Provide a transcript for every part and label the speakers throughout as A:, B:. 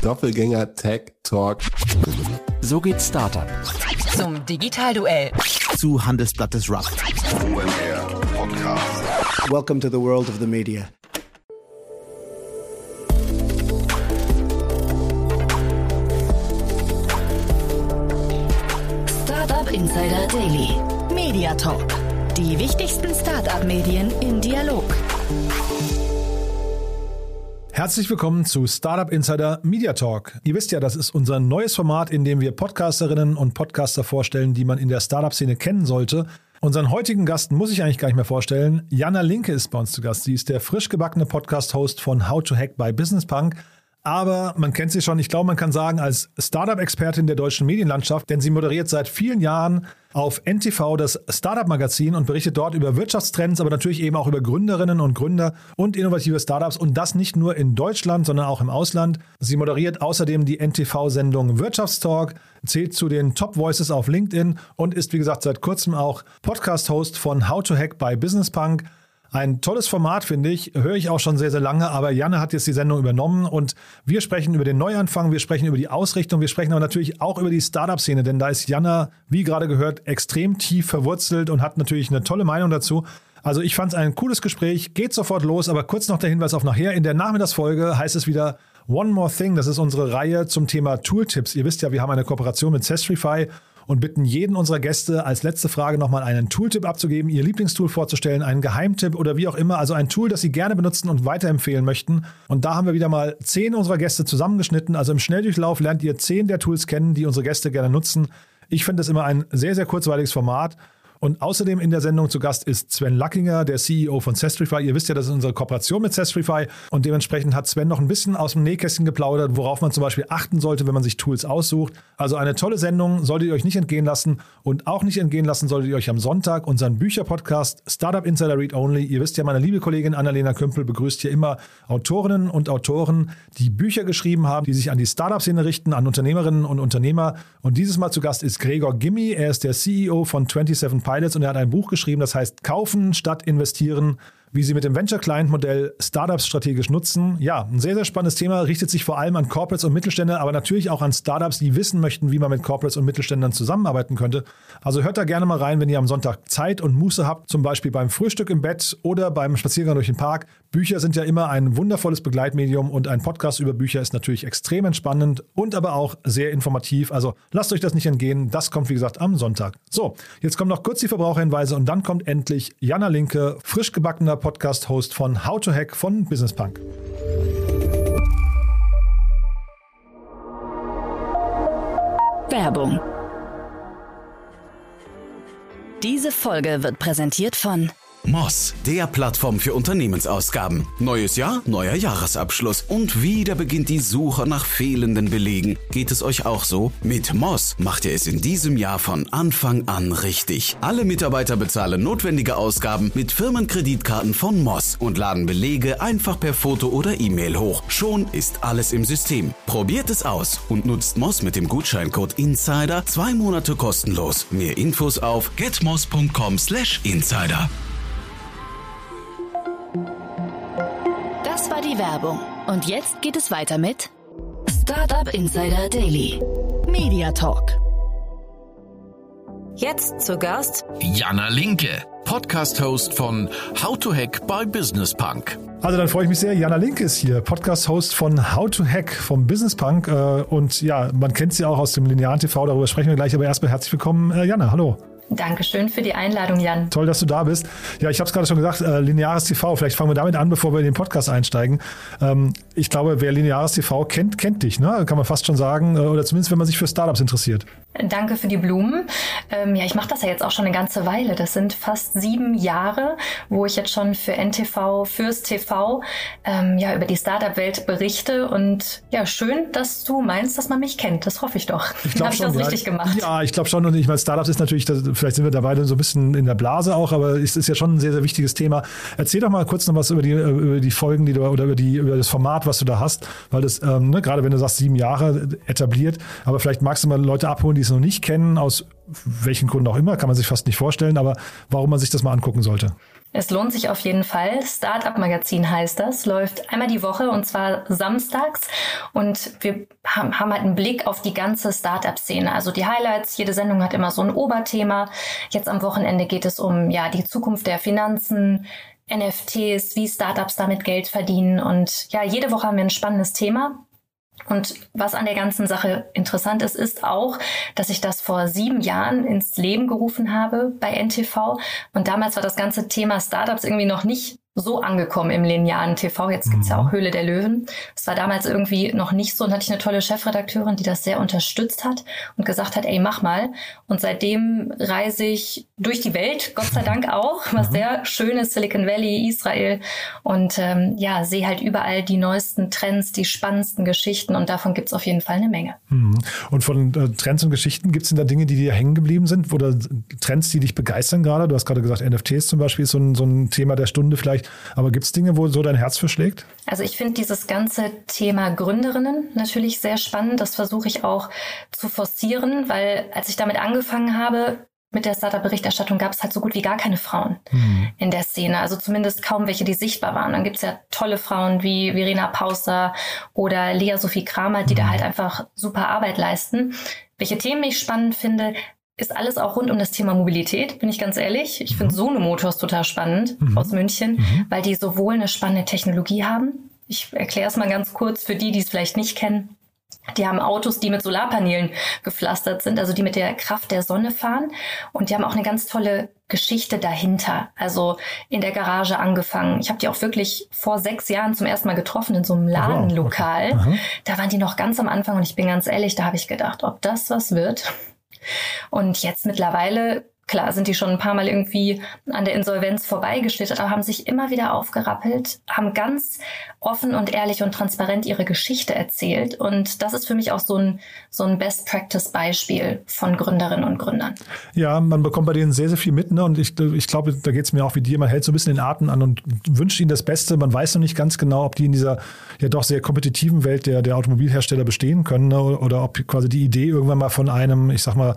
A: Doppelgänger Tech Talk.
B: So geht Startup.
C: Zum Digitalduell.
B: Zu Handelsblatt des Rock.
D: OMR Podcast.
E: Welcome to the world of the media.
F: Startup Insider Daily. Media Talk. Die wichtigsten Startup-Medien im Dialog.
G: Herzlich willkommen zu Startup Insider Media Talk. Ihr wisst ja, das ist unser neues Format, in dem wir Podcasterinnen und Podcaster vorstellen, die man in der Startup-Szene kennen sollte. Unseren heutigen Gast muss ich eigentlich gar nicht mehr vorstellen. Jana Linke ist bei uns zu Gast. Sie ist der frisch gebackene Podcast-Host von How to Hack bei Business Punk. Aber man kennt sie schon, ich glaube, man kann sagen, als Startup-Expertin der deutschen Medienlandschaft, denn sie moderiert seit vielen Jahren auf NTV das Startup-Magazin und berichtet dort über Wirtschaftstrends, aber natürlich eben auch über Gründerinnen und Gründer und innovative Startups und das nicht nur in Deutschland, sondern auch im Ausland. Sie moderiert außerdem die NTV-Sendung Wirtschaftstalk, zählt zu den Top Voices auf LinkedIn und ist, wie gesagt, seit kurzem auch Podcast-Host von How to Hack bei Business Punk. Ein tolles Format, finde ich. Höre ich auch schon sehr, sehr lange. Aber Janne hat jetzt die Sendung übernommen und wir sprechen über den Neuanfang, wir sprechen über die Ausrichtung, wir sprechen aber natürlich auch über die Startup-Szene, denn da ist Janne, wie gerade gehört, extrem tief verwurzelt und hat natürlich eine tolle Meinung dazu. Also ich fand es ein cooles Gespräch, geht sofort los, aber kurz noch der Hinweis auf nachher. In der Nachmittagsfolge heißt es wieder One More Thing. Das ist unsere Reihe zum Thema Tooltips. Ihr wisst ja, wir haben eine Kooperation mit Sestrify und bitten jeden unserer Gäste als letzte Frage nochmal einen Tooltip abzugeben, ihr Lieblingstool vorzustellen, einen Geheimtipp oder wie auch immer, also ein Tool, das sie gerne benutzen und weiterempfehlen möchten. Und da haben wir wieder mal zehn unserer Gäste zusammengeschnitten. Also im Schnelldurchlauf lernt ihr zehn der Tools kennen, die unsere Gäste gerne nutzen. Ich finde das immer ein sehr, sehr kurzweiliges Format. Und außerdem in der Sendung zu Gast ist Sven Lackinger, der CEO von Sestrify. Ihr wisst ja, das ist unsere Kooperation mit Sestrify und dementsprechend hat Sven noch ein bisschen aus dem Nähkästchen geplaudert, worauf man zum Beispiel achten sollte, wenn man sich Tools aussucht. Also eine tolle Sendung, solltet ihr euch nicht entgehen lassen und auch nicht entgehen lassen solltet ihr euch am Sonntag unseren Bücherpodcast Startup Insider Read Only. Ihr wisst ja, meine liebe Kollegin Annalena Kümpel begrüßt hier immer Autorinnen und Autoren, die Bücher geschrieben haben, die sich an die Startup-Szene richten, an Unternehmerinnen und Unternehmer. Und dieses Mal zu Gast ist Gregor Gimmi. Er ist der CEO von 27 Pilots und er hat ein Buch geschrieben, das heißt Kaufen statt investieren wie sie mit dem Venture-Client-Modell Startups strategisch nutzen. Ja, ein sehr, sehr spannendes Thema, richtet sich vor allem an Corporates und Mittelstände, aber natürlich auch an Startups, die wissen möchten, wie man mit Corporates und Mittelständern zusammenarbeiten könnte. Also hört da gerne mal rein, wenn ihr am Sonntag Zeit und Muße habt, zum Beispiel beim Frühstück im Bett oder beim Spaziergang durch den Park. Bücher sind ja immer ein wundervolles Begleitmedium und ein Podcast über Bücher ist natürlich extrem entspannend und aber auch sehr informativ. Also lasst euch das nicht entgehen. Das kommt, wie gesagt, am Sonntag. So, jetzt kommen noch kurz die Verbraucherhinweise und dann kommt endlich Jana Linke, frisch gebackener Podcast-Host von How to Hack von Business Punk.
F: Werbung. Diese Folge wird präsentiert von
B: Moss, der Plattform für Unternehmensausgaben. Neues Jahr, neuer Jahresabschluss und wieder beginnt die Suche nach fehlenden Belegen. Geht es euch auch so? Mit Moss macht ihr es in diesem Jahr von Anfang an richtig. Alle Mitarbeiter bezahlen notwendige Ausgaben mit Firmenkreditkarten von Moss und laden Belege einfach per Foto oder E-Mail hoch. Schon ist alles im System. Probiert es aus und nutzt Moss mit dem Gutscheincode INSIDER zwei Monate kostenlos. Mehr Infos auf getmoss.com/insider.
F: die Werbung. Und jetzt geht es weiter mit Startup Insider Daily. Media Talk.
C: Jetzt zu Gast
H: Jana Linke, Podcast-Host von How to Hack by Business Punk.
G: Also dann freue ich mich sehr. Jana Linke ist hier, Podcast-Host von How to Hack vom Business Punk. Äh, Und ja, man kennt sie auch aus dem linearen TV, darüber sprechen wir gleich. Aber erstmal herzlich willkommen, äh, Jana. Hallo.
I: Dankeschön für die Einladung, Jan.
G: Toll, dass du da bist. Ja, ich habe es gerade schon gesagt, äh, lineares TV. Vielleicht fangen wir damit an, bevor wir in den Podcast einsteigen. Ähm, ich glaube, wer lineares TV kennt, kennt dich, ne? Kann man fast schon sagen. Äh, oder zumindest, wenn man sich für Startups interessiert.
I: Danke für die Blumen. Ähm, ja, ich mache das ja jetzt auch schon eine ganze Weile. Das sind fast sieben Jahre, wo ich jetzt schon für NTV, fürs TV, ähm, ja, über die Startup-Welt berichte. Und ja, schön, dass du meinst, dass man mich kennt. Das hoffe ich doch.
G: Ich glaube
I: Habe ich
G: schon.
I: das
G: ja.
I: richtig gemacht?
G: Ja, ich glaube schon. Und ich meine, Startups ist natürlich, das, vielleicht sind wir da beide so ein bisschen in der Blase auch, aber es ist ja schon ein sehr, sehr wichtiges Thema. Erzähl doch mal kurz noch was über die, über die Folgen, die du, oder über, die, über das Format, was du da hast, weil das, ähm, ne, gerade wenn du sagst, sieben Jahre etabliert, aber vielleicht magst du mal Leute abholen, die die es noch nicht kennen, aus welchen Gründen auch immer, kann man sich fast nicht vorstellen, aber warum man sich das mal angucken sollte.
I: Es lohnt sich auf jeden Fall. Startup Magazin heißt das, läuft einmal die Woche und zwar samstags. Und wir haben, halt einen Blick auf die ganze Startup-Szene. Also die Highlights, jede Sendung hat immer so ein Oberthema. Jetzt am Wochenende geht es um ja die Zukunft der Finanzen, NFTs, wie Startups damit Geld verdienen. Und ja, jede Woche haben wir ein spannendes Thema. Und was an der ganzen Sache interessant ist, ist auch, dass ich das vor sieben Jahren ins Leben gerufen habe bei NTV. Und damals war das ganze Thema Startups irgendwie noch nicht so angekommen im linearen TV. Jetzt gibt's ja auch mhm. Höhle der Löwen. Das war damals irgendwie noch nicht so und hatte ich eine tolle Chefredakteurin, die das sehr unterstützt hat und gesagt hat, ey, mach mal. Und seitdem reise ich durch die Welt, Gott sei Dank auch, was mhm. sehr schön ist, Silicon Valley, Israel und ähm, ja, sehe halt überall die neuesten Trends, die spannendsten Geschichten und davon gibt's auf jeden Fall eine Menge.
G: Mhm. Und von äh, Trends und Geschichten gibt's denn da Dinge, die dir hängen geblieben sind oder Trends, die dich begeistern gerade? Du hast gerade gesagt, NFTs zum Beispiel ist so ein, so ein Thema der Stunde vielleicht vielleicht. Aber gibt es Dinge, wo so dein Herz verschlägt?
I: Also ich finde dieses ganze Thema Gründerinnen natürlich sehr spannend. Das versuche ich auch zu forcieren, weil als ich damit angefangen habe, mit der Startup-Berichterstattung gab es halt so gut wie gar keine Frauen mhm. in der Szene. Also zumindest kaum welche, die sichtbar waren. Dann gibt es ja tolle Frauen wie Verena Pauser oder Lea Sophie Kramer, die mhm. da halt einfach super Arbeit leisten. Welche Themen ich spannend finde, ist alles auch rund um das Thema Mobilität, bin ich ganz ehrlich. Ich finde mhm. Sono Motors total spannend mhm. aus München, mhm. weil die sowohl eine spannende Technologie haben. Ich erkläre es mal ganz kurz für die, die es vielleicht nicht kennen. Die haben Autos, die mit Solarpanelen gepflastert sind, also die mit der Kraft der Sonne fahren. Und die haben auch eine ganz tolle Geschichte dahinter. Also in der Garage angefangen. Ich habe die auch wirklich vor sechs Jahren zum ersten Mal getroffen in so einem Ladenlokal. Wow. Da waren die noch ganz am Anfang und ich bin ganz ehrlich, da habe ich gedacht, ob das was wird. Und jetzt mittlerweile Klar sind die schon ein paar Mal irgendwie an der Insolvenz vorbeigeschlittert, aber haben sich immer wieder aufgerappelt, haben ganz offen und ehrlich und transparent ihre Geschichte erzählt. Und das ist für mich auch so ein, so ein Best-Practice-Beispiel von Gründerinnen und Gründern.
G: Ja, man bekommt bei denen sehr, sehr viel mit. Ne? Und ich, ich glaube, da geht es mir auch wie dir. Man hält so ein bisschen den Atem an und wünscht ihnen das Beste. Man weiß noch nicht ganz genau, ob die in dieser ja doch sehr kompetitiven Welt der, der Automobilhersteller bestehen können ne? oder ob quasi die Idee irgendwann mal von einem, ich sag mal,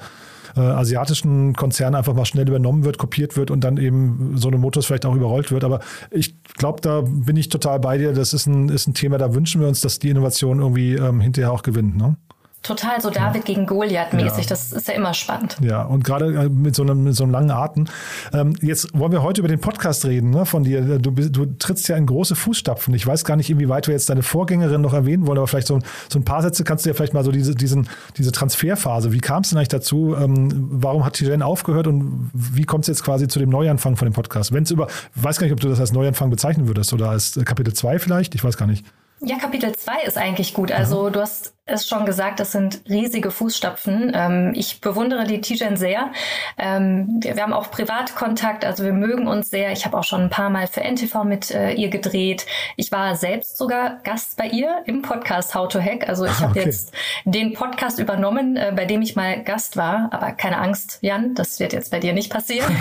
G: äh, asiatischen Konzern einfach mal schnell übernommen wird, kopiert wird und dann eben so eine Motors vielleicht auch überrollt wird. Aber ich glaube, da bin ich total bei dir. Das ist ein, ist ein Thema, da wünschen wir uns, dass die Innovation irgendwie ähm, hinterher auch gewinnt. Ne?
I: Total so David ja. gegen Goliath mäßig. Ja. Das ist ja immer spannend.
G: Ja, und gerade äh, mit so einem, mit so einem langen Atem. Ähm, jetzt wollen wir heute über den Podcast reden ne, von dir. Du, du trittst ja in große Fußstapfen. Ich weiß gar nicht, inwieweit wir jetzt deine Vorgängerin noch erwähnen wollen, aber vielleicht so, so ein paar Sätze kannst du ja vielleicht mal so diese, diesen, diese Transferphase. Wie kam es denn eigentlich dazu? Ähm, warum hat Tijen aufgehört und wie kommt es jetzt quasi zu dem Neuanfang von dem Podcast? Wenn es über, ich weiß gar nicht, ob du das als Neuanfang bezeichnen würdest oder als Kapitel 2 vielleicht. Ich weiß gar nicht.
I: Ja, Kapitel 2 ist eigentlich gut. Also du hast es schon gesagt, das sind riesige Fußstapfen. Ähm, ich bewundere die Tijen sehr. Ähm, wir, wir, haben auch Privatkontakt, also wir mögen uns sehr. Ich habe auch schon ein paar Mal für NTV mit äh, ihr gedreht. Ich war selbst sogar Gast bei ihr im Podcast How to Hack. Also ich habe okay. jetzt den Podcast übernommen, äh, bei dem ich mal Gast war. Aber keine Angst, Jan, das wird jetzt bei dir nicht passieren.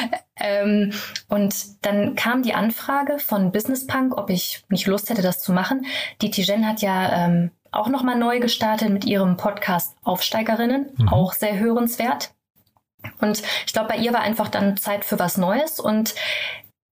I: ähm, und dann kam die Anfrage von Business Punk, ob ich nicht Lust hätte, das zu machen. Die Tijen hat ja ähm, auch nochmal neu gestartet mit ihrem Podcast Aufsteigerinnen, mhm. auch sehr hörenswert. Und ich glaube, bei ihr war einfach dann Zeit für was Neues und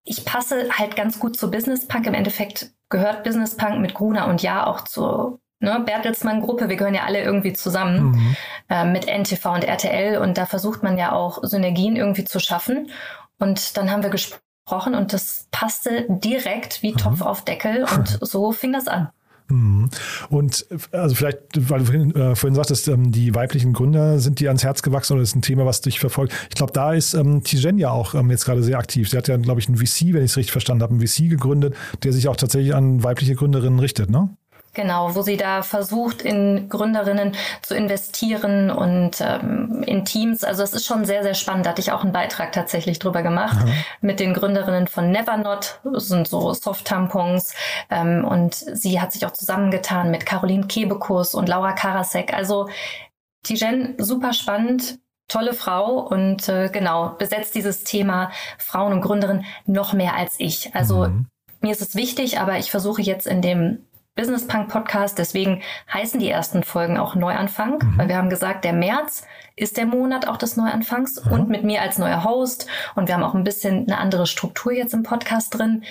I: ich passe halt ganz gut zu Business Punk. Im Endeffekt gehört Business Punk mit Gruner und Ja auch zur ne, Bertelsmann-Gruppe. Wir gehören ja alle irgendwie zusammen mhm. äh, mit NTV und RTL und da versucht man ja auch Synergien irgendwie zu schaffen. Und dann haben wir gesprochen und das passte direkt wie mhm. Topf auf Deckel und so fing das an.
G: Mhm. Und also vielleicht, weil du vorhin, äh, vorhin sagtest, ähm, die weiblichen Gründer sind dir ans Herz gewachsen oder ist ein Thema, was dich verfolgt. Ich glaube, da ist ähm, Tijen ja auch ähm, jetzt gerade sehr aktiv. Sie hat ja, glaube ich, einen VC, wenn ich es richtig verstanden habe, einen VC gegründet, der sich auch tatsächlich an weibliche Gründerinnen richtet, ne?
I: Genau, wo sie da versucht, in Gründerinnen zu investieren und ähm, in Teams. Also es ist schon sehr, sehr spannend. Da hatte ich auch einen Beitrag tatsächlich drüber gemacht mhm. mit den Gründerinnen von Nevernot. Das sind so Soft-Tampons. Ähm, und sie hat sich auch zusammengetan mit Caroline Kebekus und Laura Karasek. Also Tijen, super spannend. Tolle Frau und äh, genau, besetzt dieses Thema Frauen und Gründerinnen noch mehr als ich. Also mhm. mir ist es wichtig, aber ich versuche jetzt in dem Business Punk Podcast. Deswegen heißen die ersten Folgen auch Neuanfang, mhm. weil wir haben gesagt, der März ist der Monat auch des Neuanfangs mhm. und mit mir als neuer Host und wir haben auch ein bisschen eine andere Struktur jetzt im Podcast drin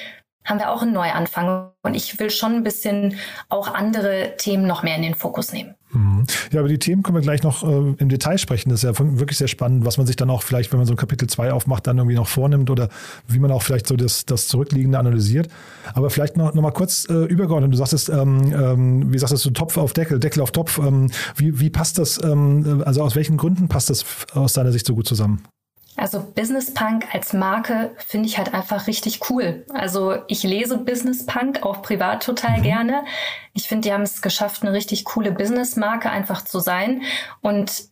I: haben wir auch einen Neuanfang. Und ich will schon ein bisschen auch andere Themen noch mehr in den Fokus nehmen.
G: Mhm. Ja, über die Themen können wir gleich noch äh, im Detail sprechen. Das ist ja wirklich sehr spannend, was man sich dann auch vielleicht, wenn man so ein Kapitel 2 aufmacht, dann irgendwie noch vornimmt oder wie man auch vielleicht so das, das Zurückliegende analysiert. Aber vielleicht noch, noch mal kurz äh, übergeordnet. Du sagtest, ähm, ähm, wie sagst du, Topf auf Deckel, Deckel auf Topf. Ähm, wie, wie passt das, ähm, also aus welchen Gründen passt das aus deiner Sicht so gut zusammen?
I: Also Business Punk als Marke finde ich halt einfach richtig cool. Also ich lese Business Punk auch privat total mhm. gerne. Ich finde, die haben es geschafft, eine richtig coole Business-Marke einfach zu sein. Und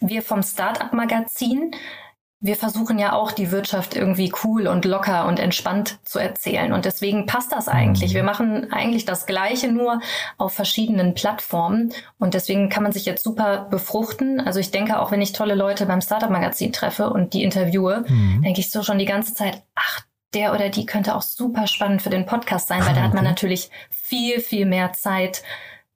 I: wir vom Startup Magazin wir versuchen ja auch die Wirtschaft irgendwie cool und locker und entspannt zu erzählen. Und deswegen passt das eigentlich. Mhm. Wir machen eigentlich das Gleiche nur auf verschiedenen Plattformen. Und deswegen kann man sich jetzt super befruchten. Also ich denke, auch wenn ich tolle Leute beim Startup Magazin treffe und die interviewe, mhm. denke ich so schon die ganze Zeit, ach, der oder die könnte auch super spannend für den Podcast sein, weil da hat man natürlich viel, viel mehr Zeit,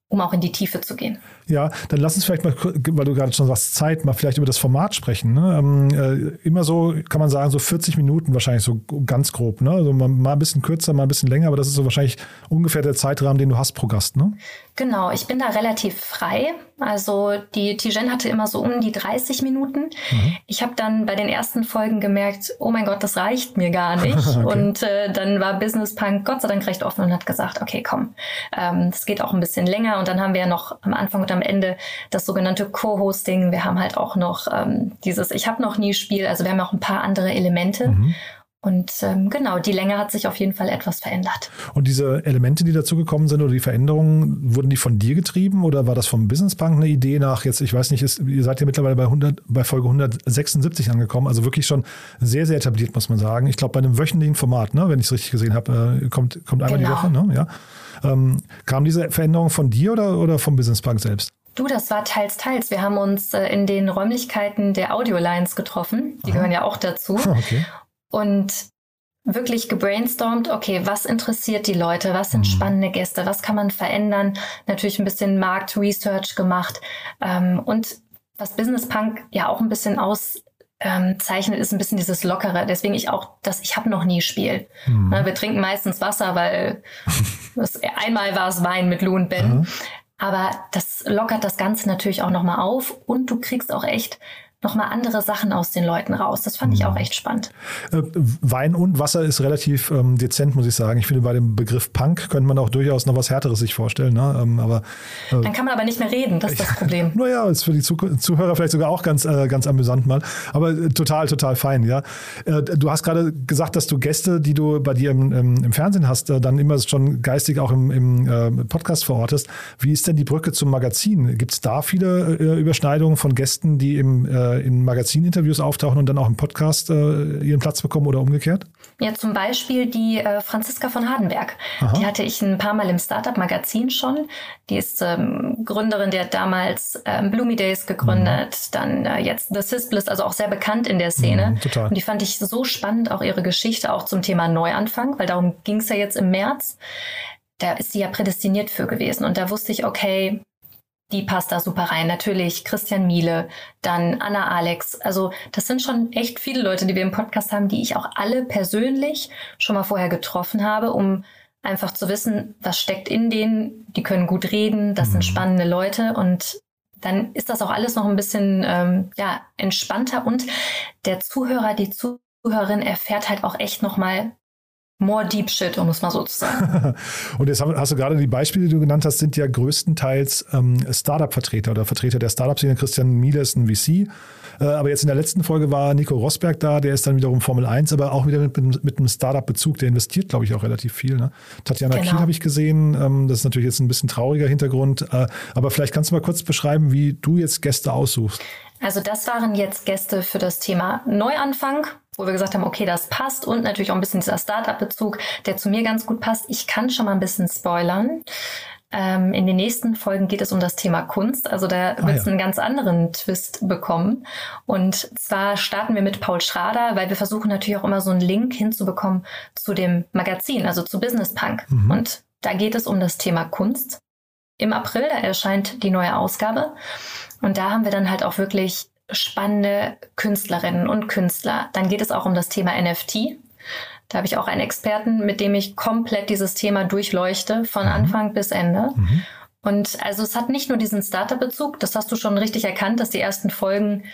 I: um auch in die Tiefe zu gehen.
G: Ja, dann lass uns vielleicht mal, weil du gerade schon was Zeit, mal vielleicht über das Format sprechen. Ne? Ähm, äh, immer so, kann man sagen, so 40 Minuten wahrscheinlich so ganz grob. Ne? Also mal, mal, ein bisschen kürzer, mal ein bisschen länger, aber das ist so wahrscheinlich ungefähr der Zeitrahmen, den du hast pro Gast. Ne?
I: Genau, ich bin da relativ frei. Also die Tijen hatte immer so um die 30 Minuten. Mhm. Ich habe dann bei den ersten Folgen gemerkt, oh mein Gott, das reicht mir gar nicht. okay. Und äh, dann war Business Punk Gott sei Dank recht offen und hat gesagt, okay, komm, ähm, das geht auch ein bisschen länger. Und dann haben wir ja noch am Anfang und am Ende das sogenannte Co-Hosting. Wir haben halt auch noch ähm, dieses Ich habe noch nie Spiel. Also wir haben auch ein paar andere Elemente. Mhm. Und ähm, genau, die Länge hat sich auf jeden Fall etwas verändert.
G: Und diese Elemente, die dazugekommen sind oder die Veränderungen, wurden die von dir getrieben oder war das vom Business Bank eine Idee nach jetzt, ich weiß nicht, ist, ihr seid ja mittlerweile bei, 100, bei Folge 176 angekommen, also wirklich schon sehr, sehr etabliert, muss man sagen. Ich glaube, bei einem wöchentlichen Format, ne, wenn ich es richtig gesehen habe, äh, kommt, kommt einmal genau. die Woche. Ne? Ja. Ähm, kam diese Veränderung von dir oder, oder vom Business Bank selbst?
I: Du, das war teils, teils. Wir haben uns äh, in den Räumlichkeiten der Audio Lines getroffen. Die Aha. gehören ja auch dazu. Okay und wirklich gebrainstormt, okay, was interessiert die Leute, was sind mhm. spannende Gäste, was kann man verändern, natürlich ein bisschen Marktresearch gemacht ähm, und was Business Punk ja auch ein bisschen auszeichnet, ist ein bisschen dieses Lockere. Deswegen ich auch das Ich habe noch nie Spiel. Mhm. wir trinken meistens Wasser, weil das, einmal war es Wein mit Lou und Ben. Mhm. Aber das lockert das Ganze natürlich auch nochmal auf und du kriegst auch echt nochmal andere Sachen aus den Leuten raus. Das fand ich auch mhm. echt spannend.
G: Äh, Wein und Wasser ist relativ ähm, dezent, muss ich sagen. Ich finde, bei dem Begriff Punk könnte man auch durchaus noch was Härteres sich vorstellen. Ne? Ähm, aber,
I: äh, Dann kann man aber nicht mehr reden, das ist das Problem.
G: naja, ist für die Zuhörer vielleicht sogar auch ganz, äh, ganz amüsant mal. Aber äh, total, total fein, ja. Äh, du hast gerade gesagt, dass du Gäste, die du bei dir im, im, im Fernsehen hast, dann immer schon geistig auch im, im Podcast verortest. Wie ist denn die Brücke zum Magazin? Gibt es da viele Überschneidungen von Gästen, die im äh, in Magazininterviews auftauchen und dann auch im Podcast äh, ihren Platz bekommen oder umgekehrt?
I: Ja, zum Beispiel die äh, Franziska von Hardenberg. Aha. Die hatte ich ein paar Mal im Startup-Magazin schon. Die ist ähm, Gründerin, hat damals ähm, Bloomy Days gegründet, mhm. dann äh, jetzt The Sisblist, also auch sehr bekannt in der Szene. Mhm, total. Und die fand ich so spannend, auch ihre Geschichte, auch zum Thema Neuanfang, weil darum ging es ja jetzt im März. Da ist sie ja prädestiniert für gewesen. Und da wusste ich, okay, die passt da super rein. Natürlich Christian Miele, dann Anna Alex. Also das sind schon echt viele Leute, die wir im Podcast haben, die ich auch alle persönlich schon mal vorher getroffen habe, um einfach zu wissen, was steckt in denen. Die können gut reden, das mhm. sind spannende Leute und dann ist das auch alles noch ein bisschen ähm, ja entspannter und der Zuhörer, die Zuhörerin erfährt halt auch echt noch mal More Deep Shit, um es mal so zu sagen.
G: und jetzt hast du gerade die Beispiele, die du genannt hast, sind ja größtenteils ähm, Startup-Vertreter oder Vertreter der Startup-Szene. Christian Miele ist ein VC. Äh, aber jetzt in der letzten Folge war Nico Rosberg da, der ist dann wiederum Formel 1, aber auch wieder mit, mit, mit einem Startup-Bezug. Der investiert, glaube ich, auch relativ viel. Ne? Tatjana genau. Kiel habe ich gesehen. Ähm, das ist natürlich jetzt ein bisschen trauriger Hintergrund. Äh, aber vielleicht kannst du mal kurz beschreiben, wie du jetzt Gäste aussuchst.
I: Also das waren jetzt Gäste für das Thema Neuanfang wo wir gesagt haben, okay, das passt und natürlich auch ein bisschen dieser Startup-Bezug, der zu mir ganz gut passt. Ich kann schon mal ein bisschen spoilern. Ähm, in den nächsten Folgen geht es um das Thema Kunst. Also da ah, wird es ja. einen ganz anderen Twist bekommen. Und zwar starten wir mit Paul Schrader, weil wir versuchen natürlich auch immer so einen Link hinzubekommen zu dem Magazin, also zu Business Punk. Mhm. Und Da geht es um das Thema Kunst. Im April, da erscheint die neue Ausgabe. Und da haben wir dann halt auch wirklich spannende Künstlerinnen und Künstler. Dann geht es auch um das Thema NFT. Da habe ich auch einen Experten, mit dem ich komplett dieses Thema durchleuchte, von mhm. Anfang bis Ende. Mhm. Und also es hat nicht nur diesen Starter-Bezug, das hast du schon richtig erkannt, dass die ersten Folgen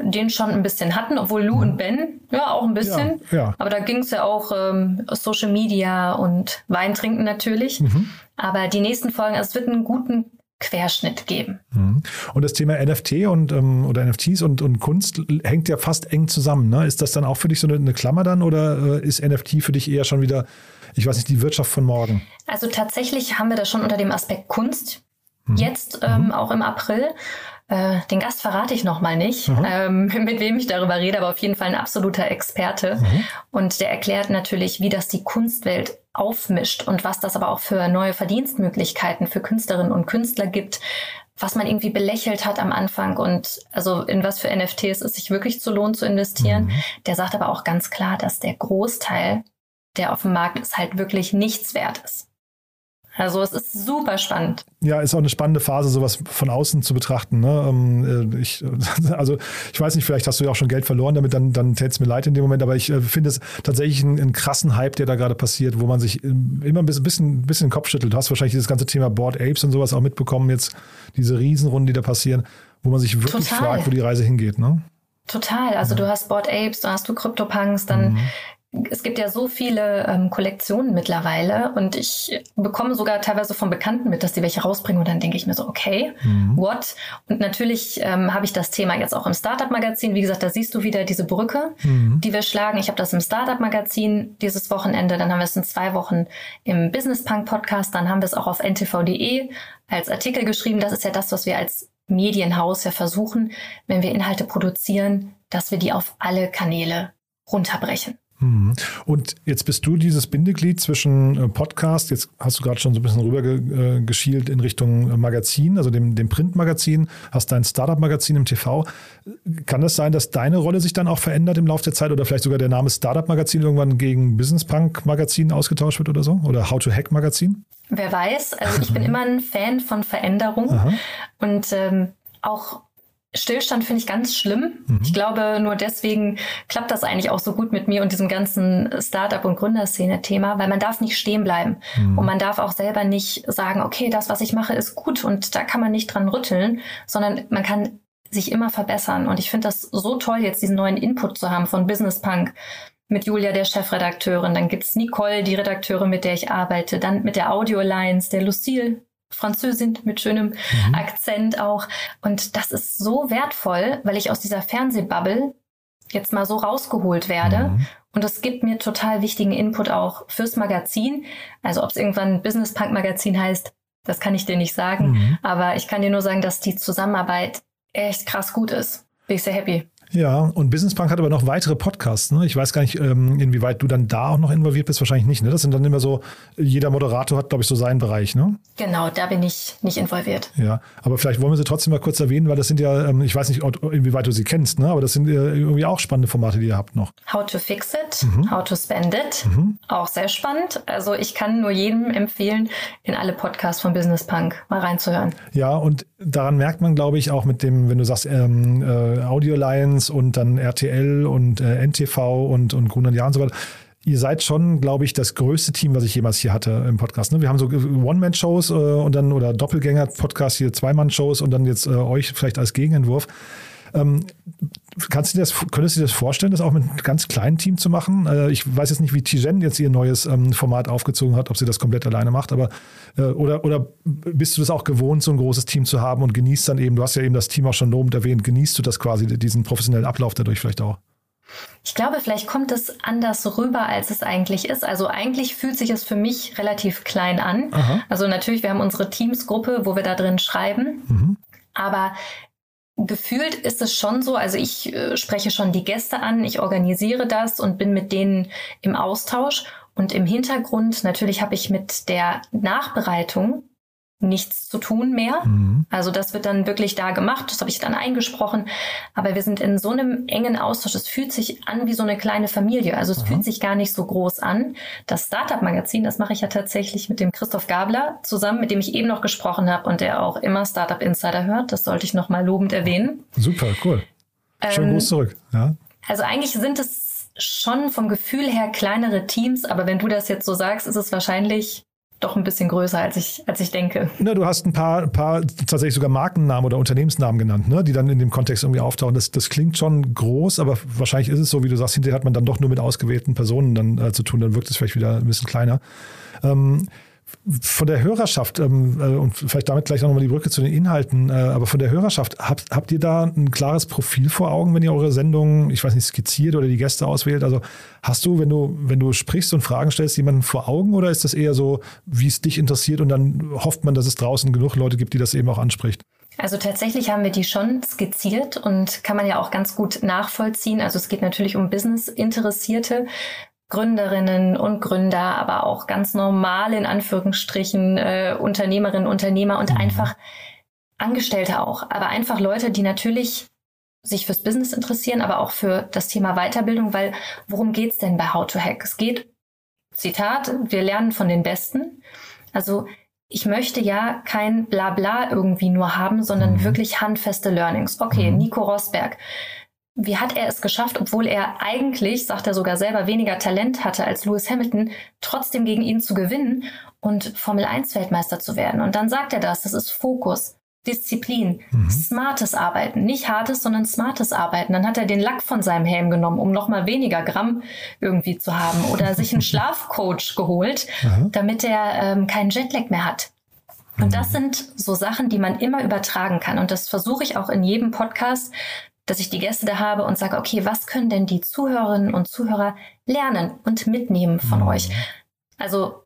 I: den schon ein bisschen hatten, obwohl Lou mhm. und Ben ja auch ein bisschen. Ja, ja. Aber da ging es ja auch ähm, Social Media und Wein trinken natürlich. Mhm. Aber die nächsten Folgen, also es wird einen guten Querschnitt geben.
G: Mhm. Und das Thema NFT und ähm, oder NFTs und, und Kunst hängt ja fast eng zusammen. Ne? Ist das dann auch für dich so eine, eine Klammer dann oder äh, ist NFT für dich eher schon wieder, ich weiß nicht, die Wirtschaft von morgen?
I: Also tatsächlich haben wir das schon unter dem Aspekt Kunst. Mhm. Jetzt ähm, mhm. auch im April. Äh, den Gast verrate ich noch mal nicht, mhm. ähm, mit wem ich darüber rede, aber auf jeden Fall ein absoluter Experte. Mhm. Und der erklärt natürlich, wie das die Kunstwelt aufmischt und was das aber auch für neue Verdienstmöglichkeiten für Künstlerinnen und Künstler gibt, was man irgendwie belächelt hat am Anfang und also in was für NFTs es sich wirklich zu lohnt zu investieren. Mhm. Der sagt aber auch ganz klar, dass der Großteil, der auf dem Markt ist, halt wirklich nichts wert ist. Also es ist super spannend.
G: Ja, ist auch eine spannende Phase, sowas von außen zu betrachten. Ne? Ähm, äh, ich, also ich weiß nicht, vielleicht hast du ja auch schon Geld verloren damit, dann, dann täte es mir leid in dem Moment, aber ich äh, finde es tatsächlich einen, einen, krassen Hype, der da gerade passiert, wo man sich immer ein bisschen, bisschen, bisschen den Kopf schüttelt. Du hast wahrscheinlich dieses ganze Thema Board Apes und sowas auch mitbekommen, jetzt diese Riesenrunden, die da passieren, wo man sich wirklich Total. fragt, wo die Reise hingeht. Ne?
I: Total. Also ja. du hast Board Apes, dann hast du CryptoPunks, dann mhm es gibt ja so viele ähm, Kollektionen mittlerweile und ich bekomme sogar teilweise von Bekannten mit, dass die welche rausbringen und dann denke ich mir so, okay, mhm. what? Und natürlich ähm, habe ich das Thema jetzt auch im Startup-Magazin. Wie gesagt, da siehst du wieder diese Brücke, mhm. die wir schlagen. Ich habe das im Startup-Magazin dieses Wochenende, dann haben wir es in zwei Wochen im Business Punk Podcast, dann haben wir es auch auf ntv.de als Artikel geschrieben. Das ist ja das, was wir als Medienhaus ja versuchen, wenn wir Inhalte produzieren, dass wir die auf alle Kanäle runterbrechen.
G: Mhm. Und jetzt bist du dieses Bindeglied zwischen äh, Podcast, jetzt hast du gerade schon so ein bisschen rüber geschielt in Richtung äh, Magazin, also dem, dem Printmagazin, hast dein Startup-Magazin im TV. Kann das sein, dass deine Rolle sich dann auch verändert im Laufe der Zeit oder vielleicht sogar der Name Startup-Magazin irgendwann gegen Business Punk-Magazin ausgetauscht wird oder so? Oder How to Hack-Magazin?
I: Wer weiß, also ich bin immer ein Fan von Veränderung Aha. und ähm, auch Stillstand finde ich ganz schlimm. Mhm. Ich glaube, nur deswegen klappt das eigentlich auch so gut mit mir und diesem ganzen Startup- und Gründerszene-Thema, weil man darf nicht stehen bleiben. Mhm. Und man darf auch selber nicht sagen, okay, das, was ich mache, ist gut und da kann man nicht dran rütteln, sondern man kann sich immer verbessern. Und ich finde das so toll, jetzt diesen neuen Input zu haben von Business Punk mit Julia, der Chefredakteurin. Dann gibt's Nicole, die Redakteurin, mit der ich arbeite. Dann mit der Audio Alliance, der Lucille, Französin mit schönem mhm. Akzent auch. Und das ist so wertvoll, weil ich aus dieser Fernsehbubble jetzt mal so rausgeholt werde. Mhm. Und das gibt mir total wichtigen Input auch fürs Magazin. Also ob es irgendwann Business Punk Magazin heißt, das kann ich dir nicht sagen. Mhm. Aber ich kann dir nur sagen, dass die Zusammenarbeit echt krass gut ist. Bin ich sehr happy.
G: Ja, und Business Punk hat aber noch weitere Podcasts. Ne? Ich weiß gar nicht, ähm, inwieweit du dann da auch noch involviert bist. Wahrscheinlich nicht. Ne? Das sind dann immer so, jeder Moderator hat, glaube ich, so seinen Bereich. Ne?
I: Genau, da bin ich nicht involviert.
G: Ja, aber vielleicht wollen wir sie trotzdem mal kurz erwähnen, weil das sind ja, ähm, ich weiß nicht, inwieweit du sie kennst, ne? aber das sind irgendwie auch spannende Formate, die ihr habt noch.
I: How to fix it, mhm. how to spend it. Mhm. Auch sehr spannend. Also ich kann nur jedem empfehlen, in alle Podcasts von Business Punk mal reinzuhören.
G: Ja, und daran merkt man, glaube ich, auch mit dem, wenn du sagst, ähm, äh, Audio Alliance, und dann RTL und äh, NTV und, und Grunland Jahr und so weiter. Ihr seid schon, glaube ich, das größte Team, was ich jemals hier hatte im Podcast. Ne? Wir haben so One-Man-Shows äh, und dann oder Doppelgänger-Podcast hier, Zwei-Mann-Shows und dann jetzt äh, euch vielleicht als Gegenentwurf. Ähm, kannst du dir das, könntest du dir das vorstellen, das auch mit einem ganz kleinen Team zu machen? Äh, ich weiß jetzt nicht, wie Tijen jetzt ihr neues ähm, Format aufgezogen hat, ob sie das komplett alleine macht, aber äh, oder, oder bist du das auch gewohnt, so ein großes Team zu haben und genießt dann eben, du hast ja eben das Team auch schon lobend erwähnt, genießt du das quasi, diesen professionellen Ablauf dadurch vielleicht auch?
I: Ich glaube, vielleicht kommt es anders rüber, als es eigentlich ist. Also eigentlich fühlt sich es für mich relativ klein an. Aha. Also natürlich, wir haben unsere Teamsgruppe, wo wir da drin schreiben. Mhm. Aber Gefühlt ist es schon so, also ich äh, spreche schon die Gäste an, ich organisiere das und bin mit denen im Austausch. Und im Hintergrund, natürlich habe ich mit der Nachbereitung nichts zu tun mehr.
G: Mhm.
I: Also das wird dann wirklich da gemacht, das habe ich dann eingesprochen. Aber wir sind in so einem engen Austausch. Es fühlt sich an wie so eine kleine Familie. Also es fühlt sich gar nicht so groß an. Das Startup-Magazin, das mache ich ja tatsächlich mit dem Christoph Gabler zusammen, mit dem ich eben noch gesprochen habe und der auch immer Startup Insider hört. Das sollte ich noch mal lobend erwähnen.
G: Super, cool. Schönen
I: Ähm,
G: Gruß zurück. Ja.
I: Also eigentlich sind es schon vom Gefühl her kleinere Teams, aber wenn du das jetzt so sagst, ist es wahrscheinlich doch ein bisschen größer, als ich, als ich denke.
G: Na, du hast ein paar, paar tatsächlich sogar Markennamen oder Unternehmensnamen genannt, ne, die dann in dem Kontext irgendwie auftauchen. Das, das klingt schon groß, aber wahrscheinlich ist es so, wie du sagst, hinterher hat man dann doch nur mit ausgewählten Personen dann äh, zu tun, dann wirkt es vielleicht wieder ein bisschen kleiner. Ähm, von der Hörerschaft, ähm, äh, und vielleicht damit gleich nochmal die Brücke zu den Inhalten, äh, aber von der Hörerschaft, habt, habt ihr da ein klares Profil vor Augen, wenn ihr eure Sendung, ich weiß nicht, skizziert oder die Gäste auswählt? Also hast du, wenn du, wenn du sprichst und Fragen stellst, jemanden vor Augen oder ist das eher so, wie es dich interessiert und dann hofft man, dass es draußen genug Leute gibt, die das eben auch anspricht?
I: Also tatsächlich haben wir die schon skizziert und kann man ja auch ganz gut nachvollziehen. Also es geht natürlich um Business-Interessierte, Gründerinnen und Gründer, aber auch ganz normal in Anführungsstrichen äh, Unternehmerinnen, Unternehmer und einfach Angestellte auch, aber einfach Leute, die natürlich sich fürs Business interessieren, aber auch für das Thema Weiterbildung, weil worum geht's denn bei How to Hack? Es geht, Zitat, wir lernen von den Besten. Also ich möchte ja kein Blabla irgendwie nur haben, sondern wirklich handfeste Learnings. Okay, Nico Rosberg. Wie hat er es geschafft, obwohl er eigentlich, sagt er sogar selber, weniger Talent hatte als Lewis Hamilton, trotzdem gegen ihn zu gewinnen und Formel 1 Weltmeister zu werden? Und dann sagt er das, das ist Fokus. Disziplin, smartes Arbeiten, nicht hartes, sondern smartes Arbeiten. Dann hat er den Lack von seinem Helm genommen, um noch mal weniger Gramm irgendwie zu haben oder sich einen Schlafcoach geholt, damit er ähm, keinen Jetlag mehr hat. Und das sind so Sachen, die man immer übertragen kann. Und das versuche ich auch in jedem Podcast, dass ich die Gäste da habe und sage, okay, was können denn die Zuhörerinnen und Zuhörer lernen und mitnehmen von euch? Also,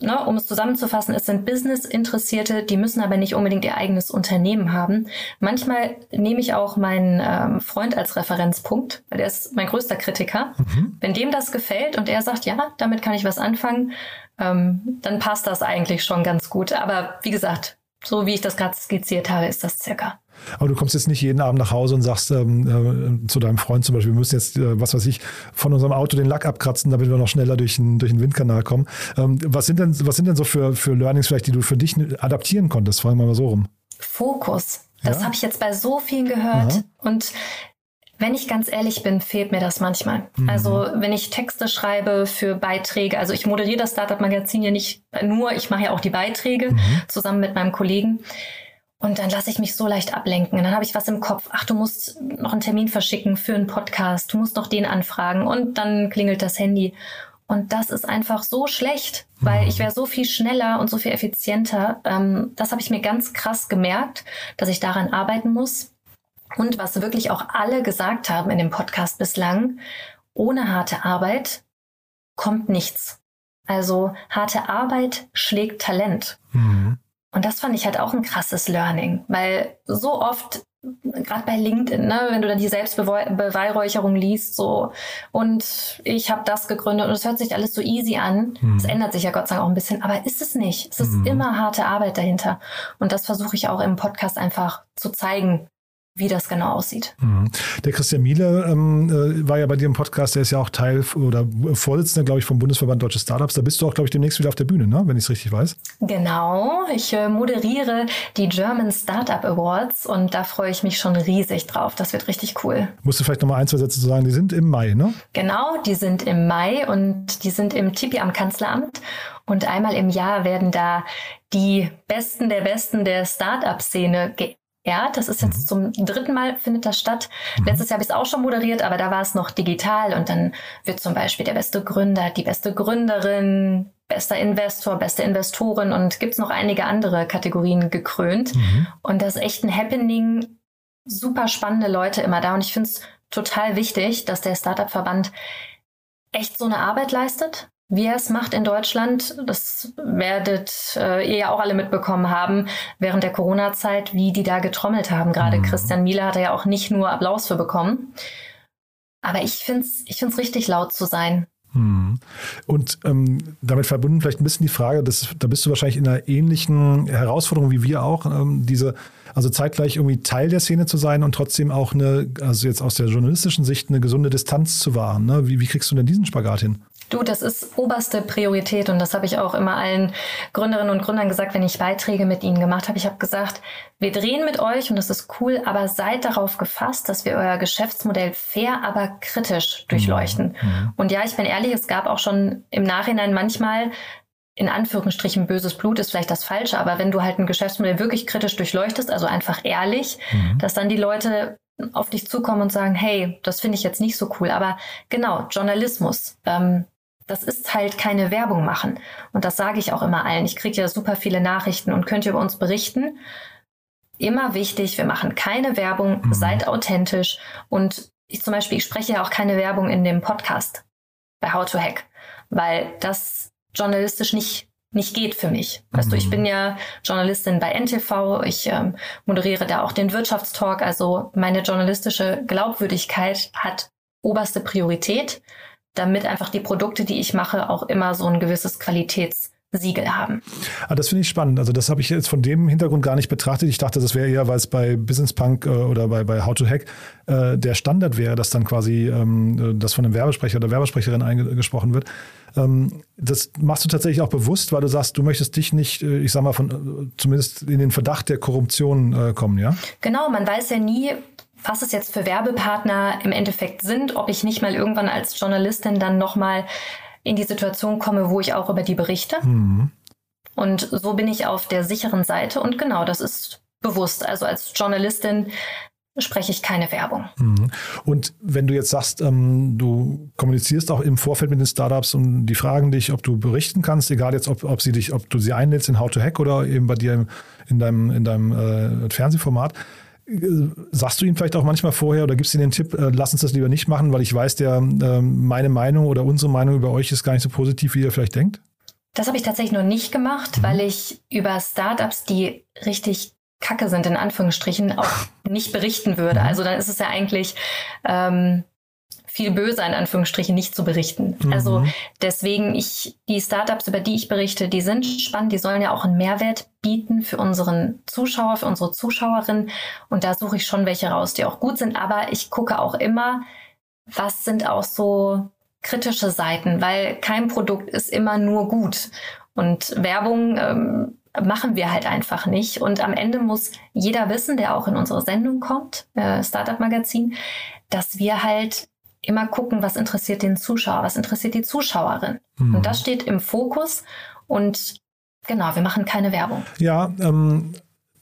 I: ne, um es zusammenzufassen, es sind Business-Interessierte, die müssen aber nicht unbedingt ihr eigenes Unternehmen haben. Manchmal nehme ich auch meinen ähm, Freund als Referenzpunkt, weil der ist mein größter Kritiker. Wenn dem das gefällt und er sagt, ja, damit kann ich was anfangen, ähm, dann passt das eigentlich schon ganz gut. Aber wie gesagt, so wie ich das gerade skizziert habe, ist das circa.
G: Aber du kommst jetzt nicht jeden Abend nach Hause und sagst ähm, äh, zu deinem Freund zum Beispiel, wir müssen jetzt, äh, was weiß ich, von unserem Auto den Lack abkratzen, damit wir noch schneller durch den, durch den Windkanal kommen. Ähm, was, sind denn, was sind denn so für, für Learnings vielleicht, die du für dich adaptieren konntest? Fragen wir mal so rum.
I: Fokus. Das
G: Ja?
I: habe ich jetzt bei so vielen gehört.
G: Aha.
I: Und wenn ich ganz ehrlich bin, fehlt mir das manchmal. Also wenn ich Texte schreibe für Beiträge, also ich moderiere das Startup-Magazin ja nicht nur, ich mache ja auch die Beiträge zusammen mit meinem Kollegen. Und dann lasse ich mich so leicht ablenken. Und dann habe ich was im Kopf. Ach, du musst noch einen Termin verschicken für einen Podcast. Du musst noch den anfragen. Und dann klingelt das Handy. Und das ist einfach so schlecht, weil ich wäre so viel schneller und so viel effizienter. Ähm, das habe ich mir ganz krass gemerkt, dass ich daran arbeiten muss. Und was wirklich auch alle gesagt haben in dem Podcast bislang, ohne harte Arbeit kommt nichts. Also harte Arbeit schlägt Talent. Und das fand ich halt auch ein krasses Learning, weil so oft, gerade bei LinkedIn, ne, wenn du dann die Selbstbeweihräucherung liest, so und ich habe das gegründet und es hört sich alles so easy an. Es ändert sich ja Gott sei Dank auch ein bisschen, aber ist es nicht. Es ist immer harte Arbeit dahinter. Und das versuche ich auch im Podcast einfach zu zeigen, wie das genau aussieht.
G: Mhm. Der Christian Miele ähm, äh, war ja bei dir im Podcast, der ist ja auch Teil oder Vorsitzender, glaube ich, vom Bundesverband Deutsche Startups. Da bist du auch, glaube ich, demnächst wieder auf der Bühne, ne? wenn ich es richtig weiß.
I: Genau, ich äh, moderiere die German Startup Awards und da freue ich mich schon riesig drauf. Das wird richtig cool.
G: Musst du vielleicht nochmal ein, zwei Sätze zu sagen, die sind im Mai, ne?
I: Genau, die sind im Mai und die sind im Tipi am Kanzleramt. Und einmal im Jahr werden da die Besten der Besten der Startup-Szene geehrt. Das ist jetzt zum dritten Mal findet das statt. Letztes Jahr habe ich es auch schon moderiert, aber da war es noch digital und dann wird zum Beispiel der beste Gründer, die beste Gründerin, bester Investor, beste Investorin und gibt's noch einige andere Kategorien gekrönt. Und das ist echt ein Happening. Super spannende Leute immer da und ich finde es total wichtig, dass der Startup-Verband echt so eine Arbeit leistet, wie er es macht in Deutschland. Das werdet äh, ihr ja auch alle mitbekommen haben während der Corona-Zeit, wie die da getrommelt haben. Gerade Christian Miele hat ja auch nicht nur Applaus für bekommen. Aber ich finde es ich find's richtig laut zu sein.
G: Hm. Und ähm, damit verbunden vielleicht ein bisschen die Frage, das, da bist du wahrscheinlich in einer ähnlichen Herausforderung wie wir auch, ähm, diese, also zeitgleich irgendwie Teil der Szene zu sein und trotzdem auch eine, also jetzt aus der journalistischen Sicht eine gesunde Distanz zu wahren. Ne? Wie, wie kriegst du denn diesen Spagat hin?
I: Du, das ist oberste Priorität und das habe ich auch immer allen Gründerinnen und Gründern gesagt, wenn ich Beiträge mit ihnen gemacht habe. Ich habe gesagt, wir drehen mit euch und das ist cool, aber seid darauf gefasst, dass wir euer Geschäftsmodell fair, aber kritisch durchleuchten. Mhm. mhm. Und ja, ich bin ehrlich, es gab auch schon im Nachhinein manchmal in Anführungsstrichen böses Blut ist vielleicht das Falsche, aber wenn du halt ein Geschäftsmodell wirklich kritisch durchleuchtest, also einfach ehrlich, mhm. dass dann die Leute auf dich zukommen und sagen, hey, das finde ich jetzt nicht so cool. Aber genau, Journalismus. Ähm, das ist halt keine Werbung machen. Und das sage ich auch immer allen. Ich kriege ja super viele Nachrichten und könnt ihr über uns berichten. Immer wichtig, wir machen keine Werbung, mhm. seid authentisch. Und ich zum Beispiel, ich spreche ja auch keine Werbung in dem Podcast bei How to Hack, weil das journalistisch nicht nicht geht für mich. Weißt mhm. du, ich mhm. bin ja Journalistin bei NTV, ich ähm, moderiere da auch den Wirtschaftstalk, also meine journalistische Glaubwürdigkeit hat oberste Priorität damit einfach die Produkte, die ich mache, auch immer so ein gewisses Qualitäts Siegel haben.
G: Ah, das finde ich spannend. Also das habe ich jetzt von dem Hintergrund gar nicht betrachtet. Ich dachte, das wäre eher, weil es bei Business Punk äh, oder bei, bei How to Hack äh, der Standard wäre, dass dann quasi ähm, das von einem Werbesprecher oder Werbesprecherin eingesprochen wird. Ähm, das machst du tatsächlich auch bewusst, weil du sagst, du möchtest dich nicht, äh, ich sag mal, von äh, zumindest in den Verdacht der Korruption äh, kommen, ja?
I: Genau, man weiß ja nie, was es jetzt für Werbepartner im Endeffekt sind, ob ich nicht mal irgendwann als Journalistin dann nochmal in die Situation komme, wo ich auch über die berichte. Mhm. Und so bin ich auf der sicheren Seite und genau, das ist bewusst. Also als Journalistin spreche ich keine Werbung.
G: Mhm. Und wenn du jetzt sagst, ähm, du kommunizierst auch im Vorfeld mit den Startups und die fragen dich, ob du berichten kannst, egal jetzt, ob, ob sie dich, ob du sie einlädst in How to Hack oder eben bei dir in deinem, in deinem äh, Fernsehformat, sagst du ihm vielleicht auch manchmal vorher oder gibst ihm den Tipp, äh, lass uns das lieber nicht machen, weil ich weiß, der, äh, meine Meinung oder unsere Meinung über euch ist gar nicht so positiv, wie ihr vielleicht denkt?
I: Das habe ich tatsächlich noch nicht gemacht, mhm. weil ich über Startups, die richtig kacke sind, in Anführungsstrichen, auch nicht berichten würde. Mhm. Also dann ist es ja eigentlich ähm, viel böser in Anführungsstrichen nicht zu berichten. Mhm. Also deswegen ich die Startups, über die ich berichte, die sind spannend, die sollen ja auch einen Mehrwert bieten für unseren Zuschauer, für unsere Zuschauerinnen und da suche ich schon welche raus, die auch gut sind, aber ich gucke auch immer, was sind auch so kritische Seiten, weil kein Produkt ist immer nur gut und Werbung ähm, machen wir halt einfach nicht. Und am Ende muss jeder wissen, der auch in unsere Sendung kommt, äh, Startup Magazin, dass wir halt immer gucken, was interessiert den Zuschauer, was interessiert die Zuschauerin. Mhm. Und das steht im Fokus und genau, wir machen keine Werbung.
G: Ja, ähm,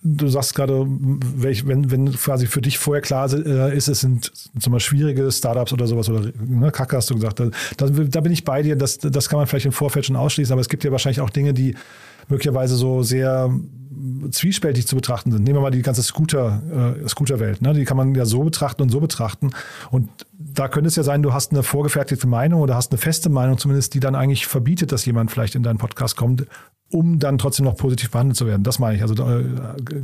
G: du sagst gerade, wenn, wenn quasi für dich vorher klar äh, ist, es sind zum Beispiel schwierige Startups oder sowas oder ne, Kacke hast du gesagt, da, da, bin ich bei dir, das, das kann man vielleicht im Vorfeld schon ausschließen, aber es gibt ja wahrscheinlich auch Dinge, die möglicherweise so sehr zwiespältig zu betrachten sind. Nehmen wir mal die ganze Scooter, äh, Scooter-Welt. Ne? Die kann man ja so betrachten und so betrachten. Und da könnte es ja sein, du hast eine vorgefertigte Meinung oder hast eine feste Meinung zumindest, die dann eigentlich verbietet, dass jemand vielleicht in deinen Podcast kommt, um dann trotzdem noch positiv behandelt zu werden. Das meine ich. Also da, äh,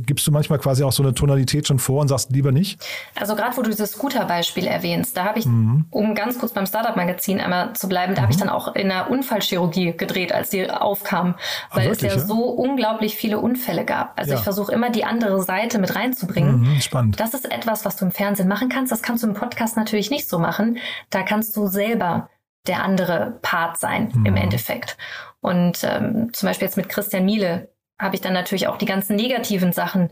G: gibst du manchmal quasi auch so eine Tonalität schon vor und sagst lieber nicht?
I: Also gerade wo du dieses Scooter-Beispiel erwähnst, da habe ich, mhm. um ganz kurz beim Startup-Magazin einmal zu bleiben, da mhm. habe ich dann auch in der Unfallchirurgie gedreht, als die aufkam, weil Ach, wirklich, es ja, ja, so unglaublich viele Unfälle gab. Also ja. ich versuche immer die andere Seite mit reinzubringen.
G: Mhm, spannend.
I: Das ist etwas, was du im Fernsehen machen kannst. Das kannst du im Podcast natürlich nicht so machen. Da kannst du selber der andere Part sein mhm. im Endeffekt. Und ähm, zum Beispiel jetzt mit Christian Miele habe ich dann natürlich auch die ganzen negativen Sachen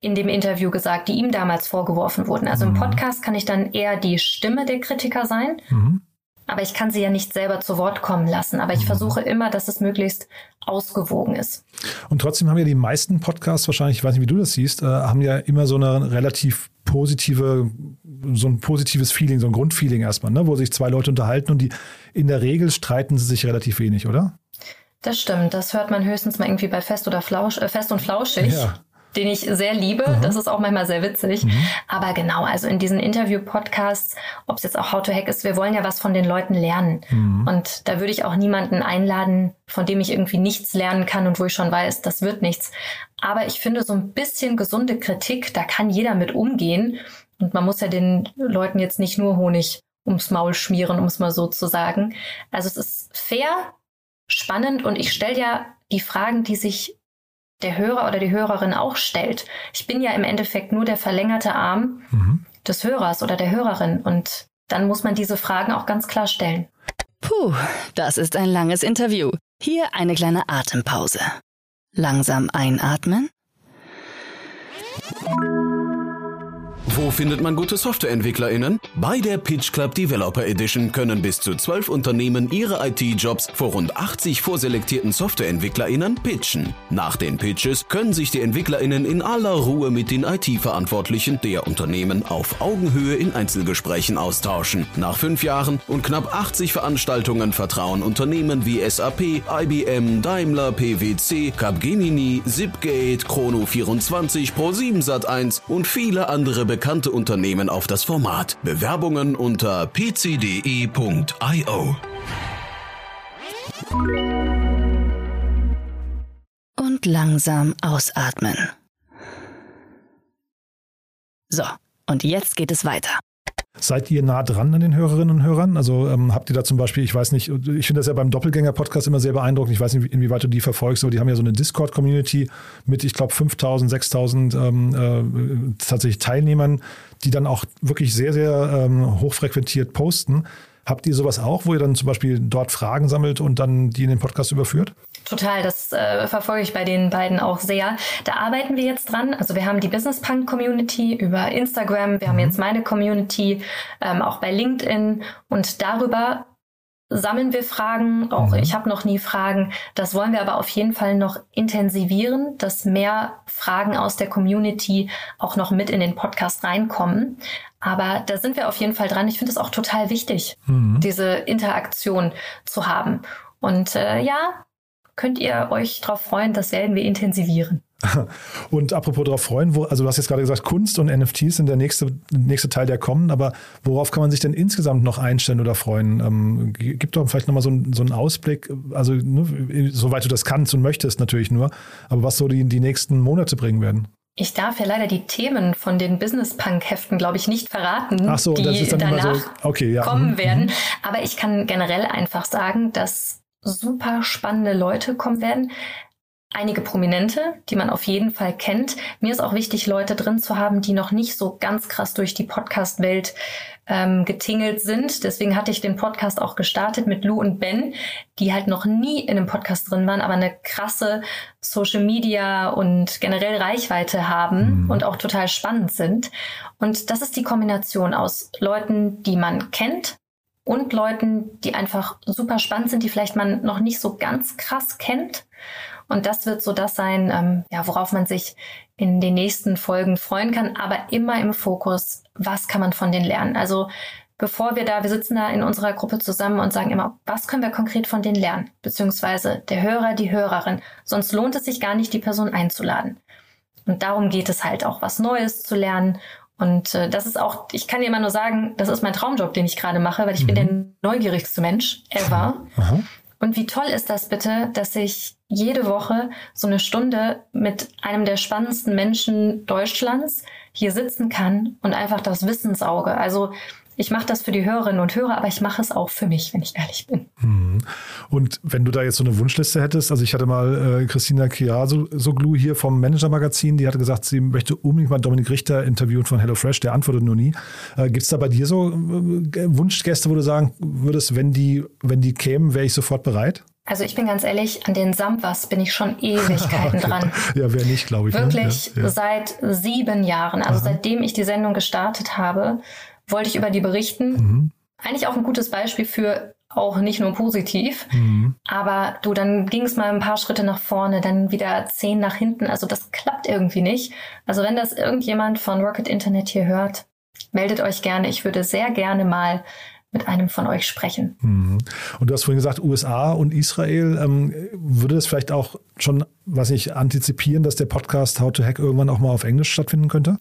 I: in dem Interview gesagt, die ihm damals vorgeworfen wurden. Also mhm. im Podcast kann ich dann eher die Stimme der Kritiker sein, mhm. aber ich kann sie ja nicht selber zu Wort kommen lassen. Aber ich mhm. versuche immer, dass es möglichst ausgewogen ist.
G: Und trotzdem haben ja die meisten Podcasts wahrscheinlich, ich weiß nicht, wie du das siehst, äh, haben ja immer so eine relativ positive, so ein positives Feeling, so ein Grundfeeling erstmal, ne? wo sich zwei Leute unterhalten und die in der Regel streiten sie sich relativ wenig, oder?
I: Das stimmt. Das hört man höchstens mal irgendwie bei Fest oder Flausch, äh, Fest und Flauschig. Ja. Den ich sehr liebe. Mhm. Das ist auch manchmal sehr witzig. Mhm. Aber genau, also in diesen Interview-Podcasts, ob es jetzt auch How to Hack ist, wir wollen ja was von den Leuten lernen. Mhm. Und da würde ich auch niemanden einladen, von dem ich irgendwie nichts lernen kann und wo ich schon weiß, das wird nichts. Aber ich finde so ein bisschen gesunde Kritik, da kann jeder mit umgehen. Und man muss ja den Leuten jetzt nicht nur Honig ums Maul schmieren, um es mal so zu sagen. Also es ist fair, spannend und ich stelle ja die Fragen, die sich der Hörer oder die Hörerin auch stellt. Ich bin ja im Endeffekt nur der verlängerte Arm mhm. des Hörers oder der Hörerin und dann muss man diese Fragen auch ganz klar stellen.
F: Puh, das ist ein langes Interview. Hier eine kleine Atempause. Langsam einatmen
B: Wo findet man gute SoftwareentwicklerInnen? Bei der Pitch Club Developer Edition können bis zu zwölf Unternehmen ihre IT-Jobs vor rund 80 vorselektierten SoftwareentwicklerInnen pitchen. Nach den Pitches können sich die EntwicklerInnen in aller Ruhe mit den IT-Verantwortlichen der Unternehmen auf Augenhöhe in Einzelgesprächen austauschen. Nach fünf Jahren und knapp 80 Veranstaltungen vertrauen Unternehmen wie SAP, IBM, Daimler, PwC, Capgemini, Zipgate, Chrono24, Pro7 Sat1 und viele andere bekannte bekannte Unternehmen auf das Format. Bewerbungen unter pcde.io.
F: Und langsam ausatmen. So, und jetzt geht es weiter.
G: Seid ihr nah dran an den Hörerinnen und Hörern? Also ähm, habt ihr da zum Beispiel, ich weiß nicht, ich finde das ja beim Doppelgänger-Podcast immer sehr beeindruckend. Ich weiß nicht, inwieweit du die verfolgst, aber die haben ja so eine Discord-Community mit, ich glaube, 5000, 6000 ähm, äh, tatsächlich Teilnehmern, die dann auch wirklich sehr, sehr ähm, hochfrequentiert posten. Habt ihr sowas auch, wo ihr dann zum Beispiel dort Fragen sammelt und dann die in den Podcast überführt?
I: Total, das äh, verfolge ich bei den beiden auch sehr. Da arbeiten wir jetzt dran. Also wir haben die Business Punk Community über Instagram, wir mhm. haben jetzt meine Community ähm, auch bei LinkedIn und darüber sammeln wir Fragen. Auch mhm. ich habe noch nie Fragen. Das wollen wir aber auf jeden Fall noch intensivieren, dass mehr Fragen aus der Community auch noch mit in den Podcast reinkommen. Aber da sind wir auf jeden Fall dran. Ich finde es auch total wichtig, mhm. diese Interaktion zu haben. Und äh, ja, könnt ihr euch darauf freuen, das werden wir intensivieren.
G: Und apropos darauf freuen, wo, also du hast jetzt gerade gesagt, Kunst und NFTs sind der nächste, nächste Teil, der kommen, aber worauf kann man sich denn insgesamt noch einstellen oder freuen? Ähm, gib doch vielleicht nochmal so, so einen Ausblick, also ne, soweit du das kannst und möchtest natürlich nur, aber was so die, die nächsten Monate bringen werden.
I: Ich darf ja leider die Themen von den Business Punk Heften, glaube ich, nicht verraten,
G: Ach so,
I: die danach
G: so, okay, ja.
I: kommen mhm. werden. Aber ich kann generell einfach sagen, dass super spannende Leute kommen werden. Einige Prominente, die man auf jeden Fall kennt. Mir ist auch wichtig, Leute drin zu haben, die noch nicht so ganz krass durch die Podcast-Welt ähm, getingelt sind. Deswegen hatte ich den Podcast auch gestartet mit Lou und Ben, die halt noch nie in einem Podcast drin waren, aber eine krasse Social Media und generell Reichweite haben mhm. und auch total spannend sind. Und das ist die Kombination aus Leuten, die man kennt, und Leuten, die einfach super spannend sind, die vielleicht man noch nicht so ganz krass kennt. Und das wird so das sein, ähm, ja, worauf man sich in den nächsten Folgen freuen kann, aber immer im Fokus, was kann man von denen lernen? Also bevor wir da, wir sitzen da in unserer Gruppe zusammen und sagen immer, was können wir konkret von denen lernen? Beziehungsweise der Hörer, die Hörerin. Sonst lohnt es sich gar nicht, die Person einzuladen. Und darum geht es halt auch, was Neues zu lernen und äh, das ist auch, ich kann dir immer nur sagen, das ist mein Traumjob, den ich gerade mache, weil ich mhm. bin der neugierigste Mensch ever. Aha. Und wie toll ist das bitte, dass ich jede Woche so eine Stunde mit einem der spannendsten Menschen Deutschlands hier sitzen kann und einfach das Wissensauge. Also ich mache das für die Hörerinnen und Hörer, aber ich mache es auch für mich, wenn ich ehrlich bin.
G: Mhm. Und wenn du da jetzt so eine Wunschliste hättest, also ich hatte mal äh, Christina Kiasoglu hier vom Manager-Magazin, die hatte gesagt, sie möchte unbedingt mal Dominik Richter interviewen von HelloFresh, der antwortet nur nie. Äh, Gibt es da bei dir so äh, Wunschgäste, wo du sagen würdest, wenn die, wenn die kämen, wäre ich sofort bereit?
I: Also ich bin ganz ehrlich, an den Samwas bin ich schon Ewigkeiten dran.
G: Ja, wer nicht, glaube ich.
I: Ne? Wirklich ne? ja, ja. seit sieben Jahren. Also Aha. seitdem ich die Sendung gestartet habe, wollte ich über die berichten. Mhm. Eigentlich auch ein gutes Beispiel für auch nicht nur positiv, mhm. aber du, dann ging es mal ein paar Schritte nach vorne, dann wieder zehn nach hinten. Also das klappt irgendwie nicht. Also wenn das irgendjemand von Rocket Internet hier hört, meldet euch gerne. Ich würde sehr gerne mal mit einem von euch sprechen.
G: Mhm. Und du hast vorhin gesagt, USA und Israel. Ähm, würde das vielleicht auch schon, was ich antizipieren, dass der Podcast How to Hack irgendwann auch mal auf Englisch stattfinden könnte?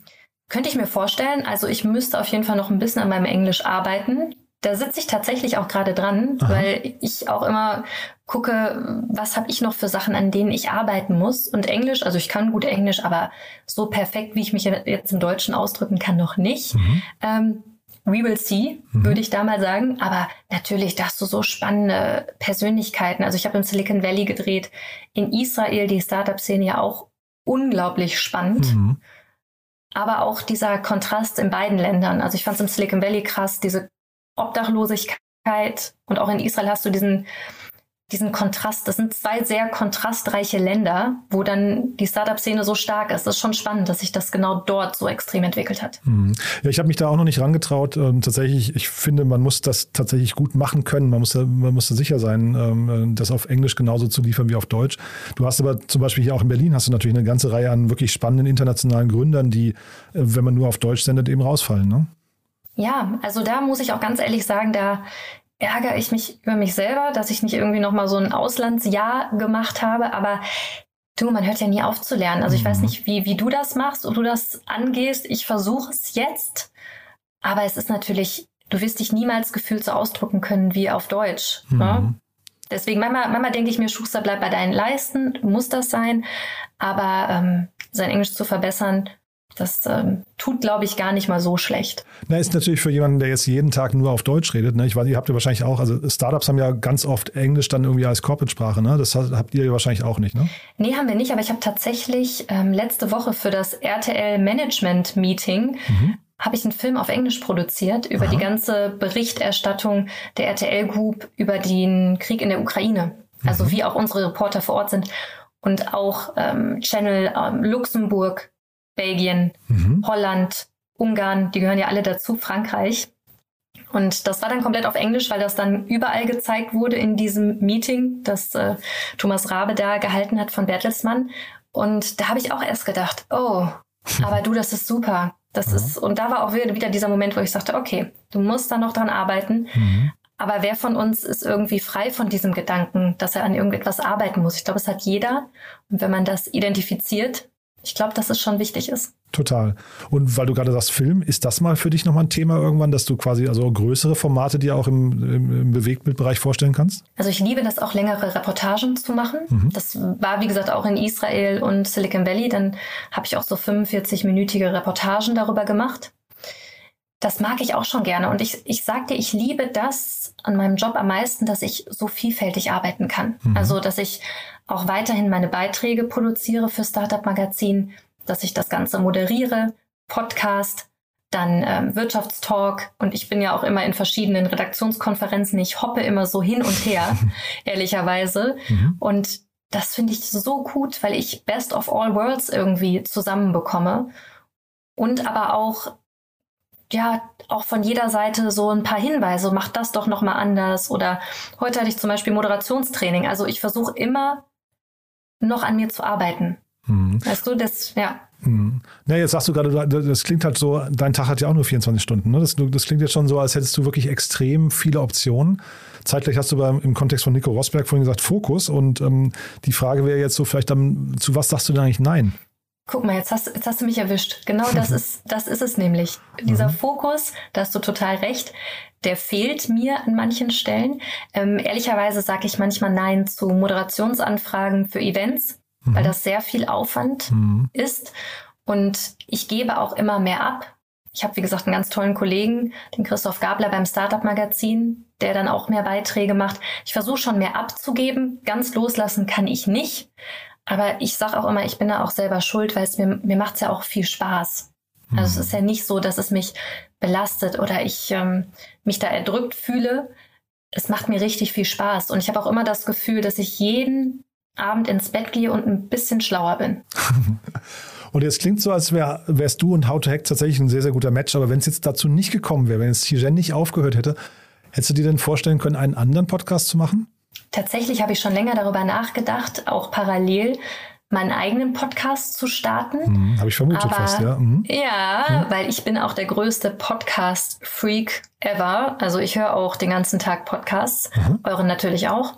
I: Könnte ich mir vorstellen. Also ich müsste auf jeden Fall noch ein bisschen an meinem Englisch arbeiten. Da sitze ich tatsächlich auch gerade dran, Aha. weil ich auch immer gucke, was habe ich noch für Sachen, an denen ich arbeiten muss. Und Englisch, also ich kann gut Englisch, aber so perfekt, wie ich mich jetzt im Deutschen ausdrücken kann, noch nicht. Mhm. Ähm, we will see,
G: Mhm.
I: würde ich da mal sagen. Aber natürlich, da hast du so spannende Persönlichkeiten. Also ich habe im Silicon Valley gedreht, in Israel die Startup-Szene ja auch unglaublich spannend.
G: Mhm.
I: Aber auch dieser Kontrast in beiden Ländern. Also ich fand es im Silicon Valley krass, diese Obdachlosigkeit und auch in Israel hast du diesen, diesen Kontrast. Das sind zwei sehr kontrastreiche Länder, wo dann die Startup-Szene so stark ist. Das ist schon spannend, dass sich das genau dort so extrem entwickelt hat.
G: Mhm. Ja, ich habe mich da auch noch nicht rangetraut. Ähm, tatsächlich, ich finde, man muss das tatsächlich gut machen können. Man muss da, man muss da sicher sein, ähm, das auf Englisch genauso zu liefern wie auf Deutsch. Du hast aber zum Beispiel hier auch in Berlin hast du natürlich eine ganze Reihe an wirklich spannenden internationalen Gründern, die, äh, wenn man nur auf Deutsch sendet, eben rausfallen. Ne?
I: Ja, also da muss ich auch ganz ehrlich sagen, da ärgere ich mich über mich selber, dass ich nicht irgendwie noch mal so ein Auslandsjahr gemacht habe, aber du, man hört ja nie auf zu lernen. Also ich weiß nicht, wie, wie du das machst und du das angehst. Ich versuche es jetzt, aber es ist natürlich, du wirst dich niemals gefühlt so ausdrücken können wie auf Deutsch. Ne? Deswegen, manchmal, manchmal denke ich mir, Schuster, bleib bei deinen Leisten, muss das sein. Aber ähm, sein Englisch zu verbessern, das ähm, tut, glaube ich, gar nicht mal so schlecht.
G: Na, ist natürlich für jemanden, der jetzt jeden Tag nur auf Deutsch redet. Ne? Ich weiß, ihr habt ja wahrscheinlich auch, also Startups haben ja ganz oft Englisch dann irgendwie als Corporate-Sprache. Ne? Das habt ihr ja wahrscheinlich auch nicht, ne?
I: Nee, haben wir nicht, aber ich habe tatsächlich ähm, letzte Woche für das RTL Management Meeting habe ich einen Film auf Englisch produziert über die ganze Berichterstattung der RTL Group über den Krieg in der Ukraine. Also wie auch unsere Reporter vor Ort sind und auch ähm, Channel ähm, Luxemburg, Belgien, Holland, Ungarn, die gehören ja alle dazu, Frankreich. Und das war dann komplett auf Englisch, weil das dann überall gezeigt wurde in diesem Meeting, das äh, Thomas Rabe da gehalten hat von Bertelsmann. Und da habe ich auch erst gedacht, oh, aber du, das ist super. Das ist, und da war auch wieder wieder dieser Moment, wo ich sagte, okay, du musst da noch dran arbeiten. Aber wer von uns ist irgendwie frei von diesem Gedanken, dass er an irgendetwas arbeiten muss? Ich glaube, es hat jeder. Und wenn man das identifiziert, ich glaube, dass es schon wichtig ist.
G: Total. Und weil du gerade sagst, Film, ist das mal für dich nochmal ein Thema irgendwann, dass du quasi also größere Formate dir auch im, im, im Bewegtbildbereich vorstellen kannst?
I: Also ich liebe das auch längere Reportagen zu machen. Das war wie gesagt auch in Israel und Silicon Valley. Dann habe ich auch so 45-minütige Reportagen darüber gemacht. Das mag ich auch schon gerne. Und ich, ich sag dir, ich liebe das an meinem Job am meisten, dass ich so vielfältig arbeiten kann. Also, dass ich auch weiterhin meine Beiträge produziere für Startup Magazin, dass ich das Ganze moderiere, Podcast, dann ähm, Wirtschaftstalk und ich bin ja auch immer in verschiedenen Redaktionskonferenzen. Ich hoppe immer so hin und her, ehrlicherweise. Und das finde ich so gut, weil ich Best of All Worlds irgendwie zusammenbekomme und aber auch ja auch von jeder Seite so ein paar Hinweise. Mach das doch noch mal anders oder heute hatte ich zum Beispiel Moderationstraining. Also ich versuche immer noch an mir zu arbeiten. Weißt du, das ja.
G: Mhm. Na, jetzt sagst du gerade, das klingt halt so, dein Tag hat ja auch nur 24 Stunden. Ne? Das, das klingt jetzt schon so, als hättest du wirklich extrem viele Optionen. Zeitgleich hast du beim, im Kontext von Nico Rosberg vorhin gesagt, Fokus. Und ähm, die Frage wäre jetzt so, vielleicht dann, zu was sagst du denn eigentlich Nein?
I: Guck mal, jetzt hast, jetzt hast du mich erwischt. Genau das ist, das ist es nämlich. Dieser Fokus, da hast du total recht, der fehlt mir an manchen Stellen. Ähm, ehrlicherweise sage ich manchmal Nein zu Moderationsanfragen für Events, weil das sehr viel Aufwand ist. Und ich gebe auch immer mehr ab. Ich habe, wie gesagt, einen ganz tollen Kollegen, den Christoph Gabler beim Startup Magazin, der dann auch mehr Beiträge macht. Ich versuche schon mehr abzugeben. Ganz loslassen kann ich nicht. Aber ich sage auch immer, ich bin da auch selber schuld, weil es mir, mir macht es ja auch viel Spaß. Also es ist ja nicht so, dass es mich belastet oder ich ähm, mich da erdrückt fühle. Es macht mir richtig viel Spaß. Und ich habe auch immer das Gefühl, dass ich jeden Abend ins Bett gehe und ein bisschen schlauer bin.
G: Und jetzt klingt so, als wär, wärst du und How to Hack tatsächlich ein sehr, sehr guter Match. Aber wenn es jetzt dazu nicht gekommen wäre, wenn jetzt Tijen nicht aufgehört hätte, hättest du dir denn vorstellen können, einen anderen Podcast zu machen?
I: Tatsächlich habe ich schon länger darüber nachgedacht, auch parallel meinen eigenen Podcast zu starten.
G: Hm, Habe ich vermutet
I: Aber-
G: fast, ja. Mhm.
I: Ja, weil ich bin auch der größte Podcast-Freak ever. Also ich höre auch den ganzen Tag Podcasts, euren natürlich auch.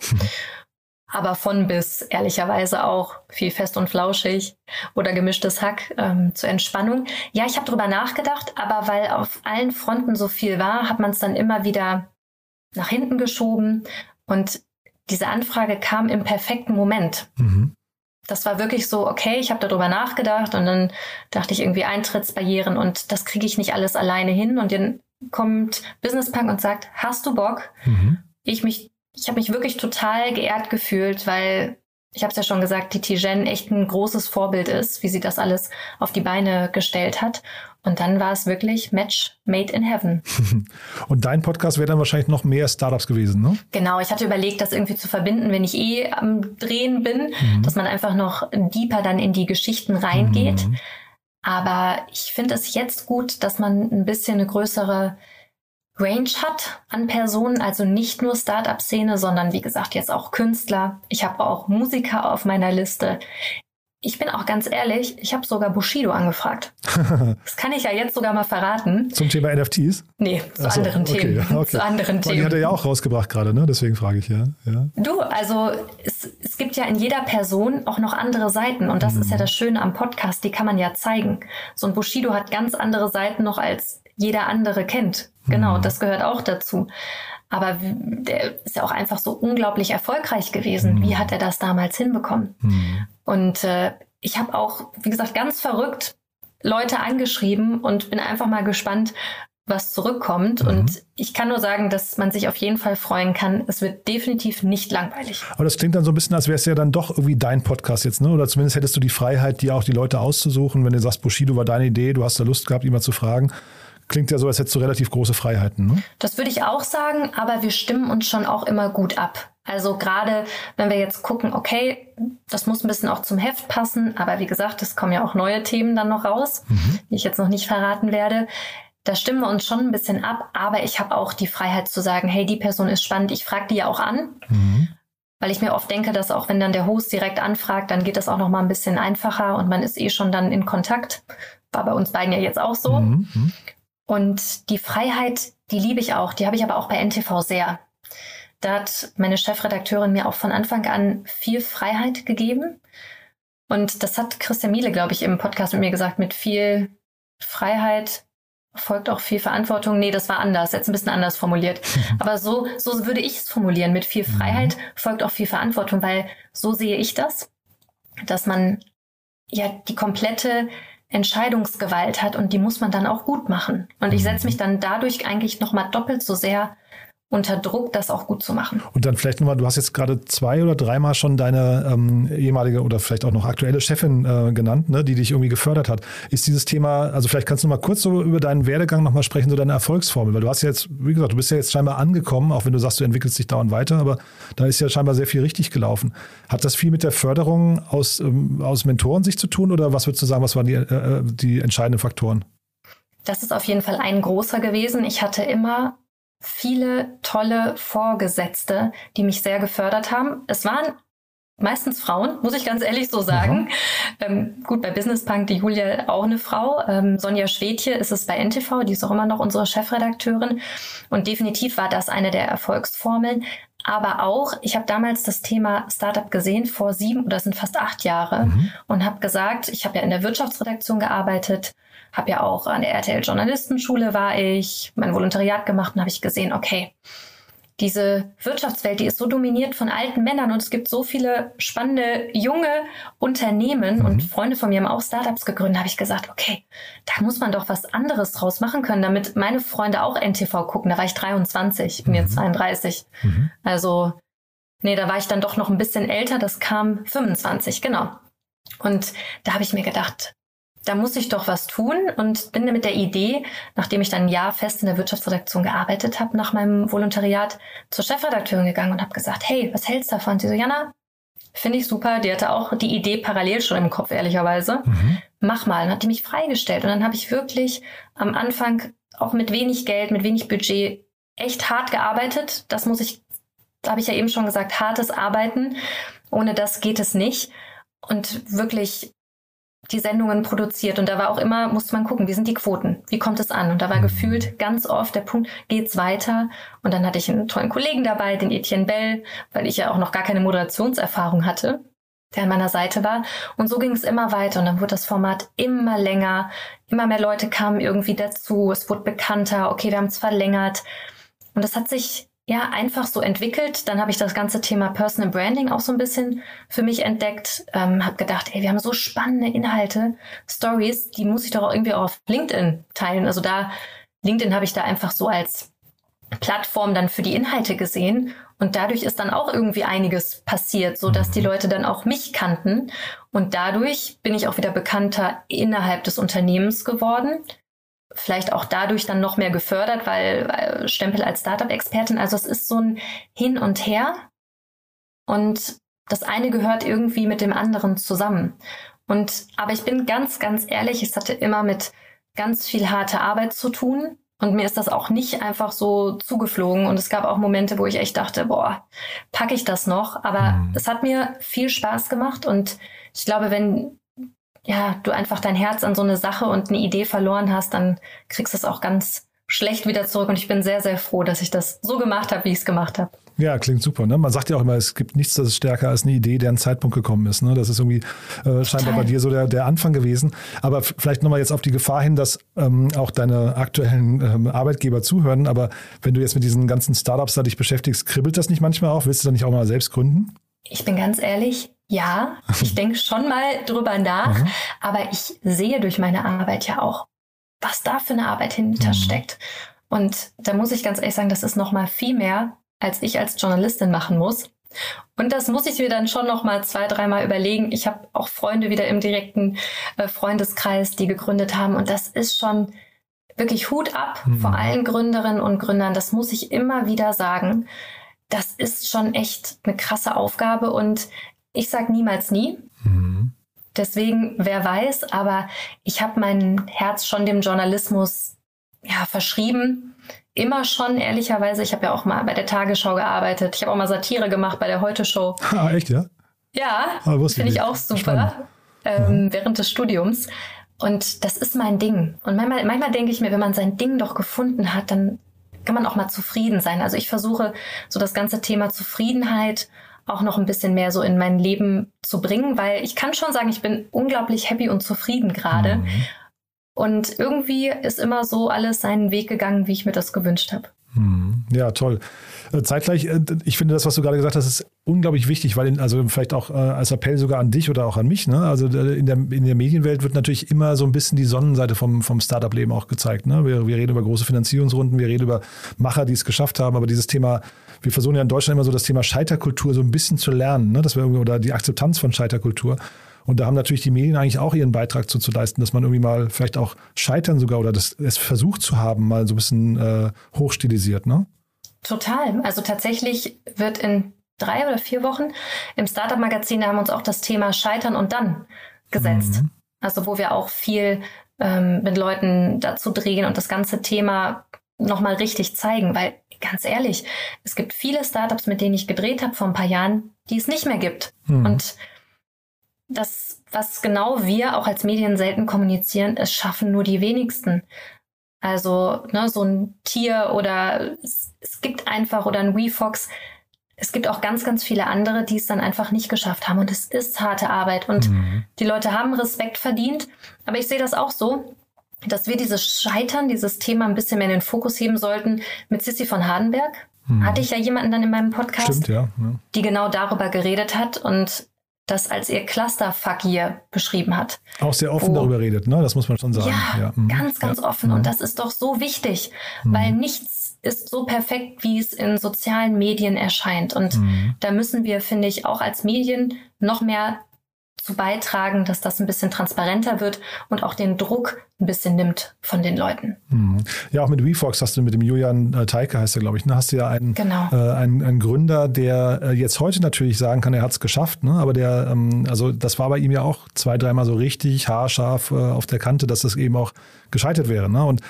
I: Aber von bis, ehrlicherweise auch viel fest und flauschig oder gemischtes Hack ähm, zur Entspannung. Ja, ich habe drüber nachgedacht, aber weil auf allen Fronten so viel war, hat man es dann immer wieder nach hinten geschoben. Und diese Anfrage kam im perfekten Moment
G: Mhm.
I: das war wirklich so, okay, ich habe darüber nachgedacht und dann dachte ich irgendwie Eintrittsbarrieren und das kriege ich nicht alles alleine hin und dann kommt Business Punk und sagt, hast du Bock?
G: Mhm.
I: Ich mich, ich habe mich wirklich total geehrt gefühlt, weil ich habe es ja schon gesagt, die Tijen echt ein großes Vorbild ist, wie sie das alles auf die Beine gestellt hat. Und dann war es wirklich Match made in heaven.
G: Und dein Podcast wäre dann wahrscheinlich noch mehr Startups gewesen, ne?
I: Genau, ich hatte überlegt, das irgendwie zu verbinden, wenn ich eh am Drehen bin, dass man einfach noch deeper dann in die Geschichten reingeht.
G: Mhm.
I: Aber ich finde es jetzt gut, dass man ein bisschen eine größere Range hat an Personen, also nicht nur Startup-Szene, sondern wie gesagt jetzt auch Künstler. Ich habe auch Musiker auf meiner Liste. Ich bin auch ganz ehrlich, ich habe sogar Bushido angefragt. Das kann ich ja jetzt sogar mal verraten.
G: Zum Thema NFTs?
I: Nee, zu
G: Ach so,
I: anderen
G: okay,
I: Themen.
G: okay.
I: Zu anderen
G: Weil Die
I: Themen.
G: hat er ja auch rausgebracht gerade, ne? Deswegen frage ich ja. ja.
I: Du, also es, es gibt ja in jeder Person auch noch andere Seiten und das ist ja das Schöne am Podcast, die kann man ja zeigen. So ein Bushido hat ganz andere Seiten noch als jeder andere kennt. Genau, das gehört auch dazu. Aber der ist ja auch einfach so unglaublich erfolgreich gewesen. Wie hat er das damals hinbekommen? Und äh, ich habe auch, wie gesagt, ganz verrückt Leute angeschrieben und bin einfach mal gespannt, was zurückkommt. Und ich kann nur sagen, dass man sich auf jeden Fall freuen kann. Es wird definitiv nicht langweilig.
G: Aber das klingt dann so ein bisschen, als wäre es ja dann doch irgendwie dein Podcast jetzt, ne? Oder zumindest hättest du die Freiheit, dir auch die Leute auszusuchen. Wenn du sagst, Bushido war deine Idee, du hast da Lust gehabt, ihn mal zu fragen. Klingt ja so, als hättest du relativ große Freiheiten, ne?
I: Das würde ich auch sagen, aber wir stimmen uns schon auch immer gut ab. Also gerade wenn wir jetzt gucken, okay, das muss ein bisschen auch zum Heft passen, aber wie gesagt, es kommen ja auch neue Themen dann noch raus, die ich jetzt noch nicht verraten werde. Da stimmen wir uns schon ein bisschen ab, aber ich habe auch die Freiheit zu sagen, hey, die Person ist spannend, ich frage die ja auch an. Weil ich mir oft denke, dass auch wenn dann der Host direkt anfragt, dann geht das auch noch mal ein bisschen einfacher und man ist eh schon dann in Kontakt. War bei uns beiden ja jetzt auch so.
G: Mhm. Mhm.
I: Und die Freiheit, die liebe ich auch. Die habe ich aber auch bei NTV sehr. Da hat meine Chefredakteurin mir auch von Anfang an viel Freiheit gegeben. Und das hat Christian Miele, glaube ich, im Podcast mit mir gesagt, mit viel Freiheit folgt auch viel Verantwortung. Nee, das war anders, jetzt ein bisschen anders formuliert. Aber so, so würde ich es formulieren. Mit viel Freiheit folgt auch viel Verantwortung, weil so sehe ich das, dass man ja die komplette Entscheidungsgewalt hat und die muss man dann auch gut machen. Und ich setze mich dann dadurch eigentlich nochmal doppelt so sehr unter Druck, das auch gut zu machen.
G: Und dann vielleicht nochmal, du hast jetzt gerade zwei oder dreimal schon deine ähm, ehemalige oder vielleicht auch noch aktuelle Chefin äh, genannt, ne, die dich irgendwie gefördert hat. Ist dieses Thema, also vielleicht kannst du mal kurz so über deinen Werdegang nochmal sprechen, so deine Erfolgsformel, weil du hast ja jetzt, wie gesagt, du bist ja jetzt scheinbar angekommen, auch wenn du sagst, du entwickelst dich dauernd weiter, aber da ist ja scheinbar sehr viel richtig gelaufen. Hat das viel mit der Förderung aus, ähm, aus Mentorensicht zu tun oder was würdest du sagen, was waren die, äh, die entscheidenden Faktoren?
I: Das ist auf jeden Fall ein großer gewesen. Ich hatte immer viele tolle Vorgesetzte, die mich sehr gefördert haben. Es waren meistens Frauen, muss ich ganz ehrlich so sagen. Ähm, gut, bei Business Punk, die Julia auch eine Frau. Ähm, Sonja Schwedje ist es bei NTV, die ist auch immer noch unsere Chefredakteurin. Und definitiv war das eine der Erfolgsformeln. Aber auch, ich habe damals das Thema Startup gesehen, vor sieben oder sind fast acht Jahre, und habe gesagt, ich habe ja in der Wirtschaftsredaktion gearbeitet, habe ja auch an der RTL Journalistenschule war ich, mein Volontariat gemacht und habe ich gesehen, okay, diese Wirtschaftswelt, die ist so dominiert von alten Männern und es gibt so viele spannende junge Unternehmen und Freunde von mir haben auch Startups gegründet, habe ich gesagt, okay, da muss man doch was anderes draus machen können, damit meine Freunde auch NTV gucken. Da war ich 23, ich bin jetzt 32. Also, nee, da war ich dann doch noch ein bisschen älter, das kam 25, genau. Und da habe ich mir gedacht, da muss ich doch was tun und bin mit der Idee, nachdem ich dann ein Jahr fest in der Wirtschaftsredaktion gearbeitet habe, nach meinem Volontariat zur Chefredakteurin gegangen und habe gesagt, hey, was hältst du davon? Sie so, Jana, finde ich super. Die hatte auch die Idee parallel schon im Kopf, ehrlicherweise. Mach mal. Und hat die mich freigestellt. Und dann habe ich wirklich am Anfang auch mit wenig Geld, mit wenig Budget echt hart gearbeitet. Das muss ich, da habe ich ja eben schon gesagt, hartes Arbeiten. Ohne das geht es nicht. Und wirklich die Sendungen produziert und da war auch immer, musste man gucken, wie sind die Quoten, wie kommt es an? Und da war gefühlt ganz oft der Punkt, geht's weiter? Und dann hatte ich einen tollen Kollegen dabei, den Etienne Bell, weil ich ja auch noch gar keine Moderationserfahrung hatte, der an meiner Seite war. Und so ging es immer weiter und dann wurde das Format immer länger, immer mehr Leute kamen irgendwie dazu, es wurde bekannter, okay, wir haben es verlängert. Und das hat sich ja einfach so entwickelt. Dann habe ich das ganze Thema Personal Branding auch so ein bisschen für mich entdeckt. Ähm, habe gedacht, ey, wir haben so spannende Inhalte, Stories, die muss ich doch auch irgendwie auf LinkedIn teilen. Also da LinkedIn habe ich da einfach so als Plattform dann für die Inhalte gesehen und dadurch ist dann auch irgendwie einiges passiert, so dass die mhm. Leute dann auch mich kannten und dadurch bin ich auch wieder bekannter innerhalb des Unternehmens geworden. Vielleicht auch dadurch dann noch mehr gefördert, weil Stempel als Startup-Expertin. Also es ist so ein Hin und Her und das eine gehört irgendwie mit dem anderen zusammen. Und aber ich bin ganz, ganz ehrlich, es hatte immer mit ganz viel harte Arbeit zu tun. Und mir ist das auch nicht einfach so zugeflogen. Und es gab auch Momente, wo ich echt dachte, boah, packe ich das noch? Aber mhm. es hat mir viel Spaß gemacht. Und ich glaube, wenn ja, du einfach dein Herz an so eine Sache und eine Idee verloren hast, dann kriegst du es auch ganz schlecht wieder zurück. Und ich bin sehr, sehr froh, dass ich das so gemacht habe, wie ich es gemacht habe.
G: Ja, klingt super. Ne? Man sagt ja auch immer, es gibt nichts, das ist stärker als eine Idee, deren Zeitpunkt gekommen ist. Ne? Das ist irgendwie äh, scheinbar bei dir so der, der Anfang gewesen. Aber vielleicht nochmal jetzt auf die Gefahr hin, dass ähm, auch deine aktuellen ähm, Arbeitgeber zuhören. Aber wenn du jetzt mit diesen ganzen Startups da dich beschäftigst, kribbelt das nicht manchmal auch? Willst du da nicht auch mal selbst gründen?
I: Ich bin ganz ehrlich, ja, ich denke schon mal drüber nach, mhm. aber ich sehe durch meine Arbeit ja auch, was da für eine Arbeit hintersteckt. Mhm. Und da muss ich ganz ehrlich sagen, das ist noch mal viel mehr, als ich als Journalistin machen muss. Und das muss ich mir dann schon noch mal zwei, dreimal überlegen. Ich habe auch Freunde wieder im direkten äh, Freundeskreis, die gegründet haben. Und das ist schon wirklich Hut ab mhm. vor allen Gründerinnen und Gründern. Das muss ich immer wieder sagen. Das ist schon echt eine krasse Aufgabe. Und ich sage niemals nie. Mhm. Deswegen, wer weiß, aber ich habe mein Herz schon dem Journalismus ja, verschrieben immer schon, ehrlicherweise. Ich habe ja auch mal bei der Tagesschau gearbeitet. Ich habe auch mal Satire gemacht bei der Heute-Show.
G: Ah, echt, ja?
I: Ja, ah, finde ich auch super. Ähm, während des Studiums. Und das ist mein Ding. Und manchmal, manchmal denke ich mir, wenn man sein Ding doch gefunden hat, dann kann man auch mal zufrieden sein. Also ich versuche so das ganze Thema Zufriedenheit auch noch ein bisschen mehr so in mein Leben zu bringen, weil ich kann schon sagen, ich bin unglaublich happy und zufrieden gerade. Mhm. Und irgendwie ist immer so alles seinen Weg gegangen, wie ich mir das gewünscht habe.
G: Hm. Ja, toll. Äh, zeitgleich, äh, ich finde das, was du gerade gesagt hast, ist unglaublich wichtig, weil in, also vielleicht auch äh, als Appell sogar an dich oder auch an mich. Ne? Also in der, in der Medienwelt wird natürlich immer so ein bisschen die Sonnenseite vom, vom Startup-Leben auch gezeigt. Ne? Wir, wir reden über große Finanzierungsrunden, wir reden über Macher, die es geschafft haben, aber dieses Thema, wir versuchen ja in Deutschland immer so das Thema Scheiterkultur so ein bisschen zu lernen, ne? dass wir oder die Akzeptanz von Scheiterkultur. Und da haben natürlich die Medien eigentlich auch ihren Beitrag zu, zu leisten, dass man irgendwie mal vielleicht auch scheitern sogar oder das, es versucht zu haben, mal so ein bisschen äh, hochstilisiert, ne?
I: Total. Also tatsächlich wird in drei oder vier Wochen im Startup-Magazin, da haben wir uns auch das Thema Scheitern und dann gesetzt. Mhm. Also wo wir auch viel ähm, mit Leuten dazu drehen und das ganze Thema nochmal richtig zeigen, weil ganz ehrlich, es gibt viele Startups, mit denen ich gedreht habe vor ein paar Jahren, die es nicht mehr gibt. Mhm. Und das, was genau wir auch als Medien selten kommunizieren, es schaffen nur die wenigsten. Also ne, so ein Tier oder es, es gibt einfach oder ein WeFox. Es gibt auch ganz, ganz viele andere, die es dann einfach nicht geschafft haben. Und es ist harte Arbeit. Und mhm. die Leute haben Respekt verdient. Aber ich sehe das auch so, dass wir dieses Scheitern, dieses Thema ein bisschen mehr in den Fokus heben sollten. Mit Sissy von Hardenberg mhm. hatte ich ja jemanden dann in meinem Podcast,
G: Stimmt, ja, ja.
I: die genau darüber geredet hat. Und das als ihr Clusterfuck hier beschrieben hat.
G: Auch sehr offen wo, darüber redet, ne? Das muss man schon sagen.
I: Ja, ja. Mhm. ganz, ganz offen. Und mhm. das ist doch so wichtig, mhm. weil nichts ist so perfekt, wie es in sozialen Medien erscheint. Und mhm. da müssen wir, finde ich, auch als Medien noch mehr zu beitragen, dass das ein bisschen transparenter wird und auch den Druck ein bisschen nimmt von den Leuten.
G: Mhm. Ja, auch mit WeFox hast du mit dem Julian äh, Teike, heißt er, glaube ich, ne? hast du ja einen,
I: genau.
G: äh, einen, einen, Gründer, der äh, jetzt heute natürlich sagen kann, er hat es geschafft, ne? aber der, ähm, also das war bei ihm ja auch zwei, dreimal so richtig haarscharf äh, auf der Kante, dass das eben auch gescheitert wäre. Ne? Und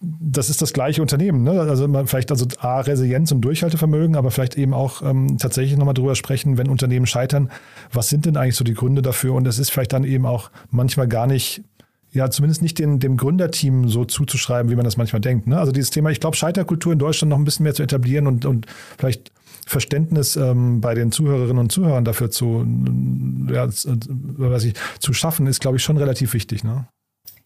G: das ist das gleiche Unternehmen. Ne? Also vielleicht also A, Resilienz und Durchhaltevermögen, aber vielleicht eben auch ähm, tatsächlich nochmal drüber sprechen, wenn Unternehmen scheitern, was sind denn eigentlich so die Gründe dafür? Und es ist vielleicht dann eben auch manchmal gar nicht, ja, zumindest nicht den, dem Gründerteam so zuzuschreiben, wie man das manchmal denkt. Ne? Also dieses Thema, ich glaube, Scheiterkultur in Deutschland noch ein bisschen mehr zu etablieren und, und vielleicht Verständnis ähm, bei den Zuhörerinnen und Zuhörern dafür zu, ja, zu, ich, zu schaffen, ist, glaube ich, schon relativ wichtig. Ne?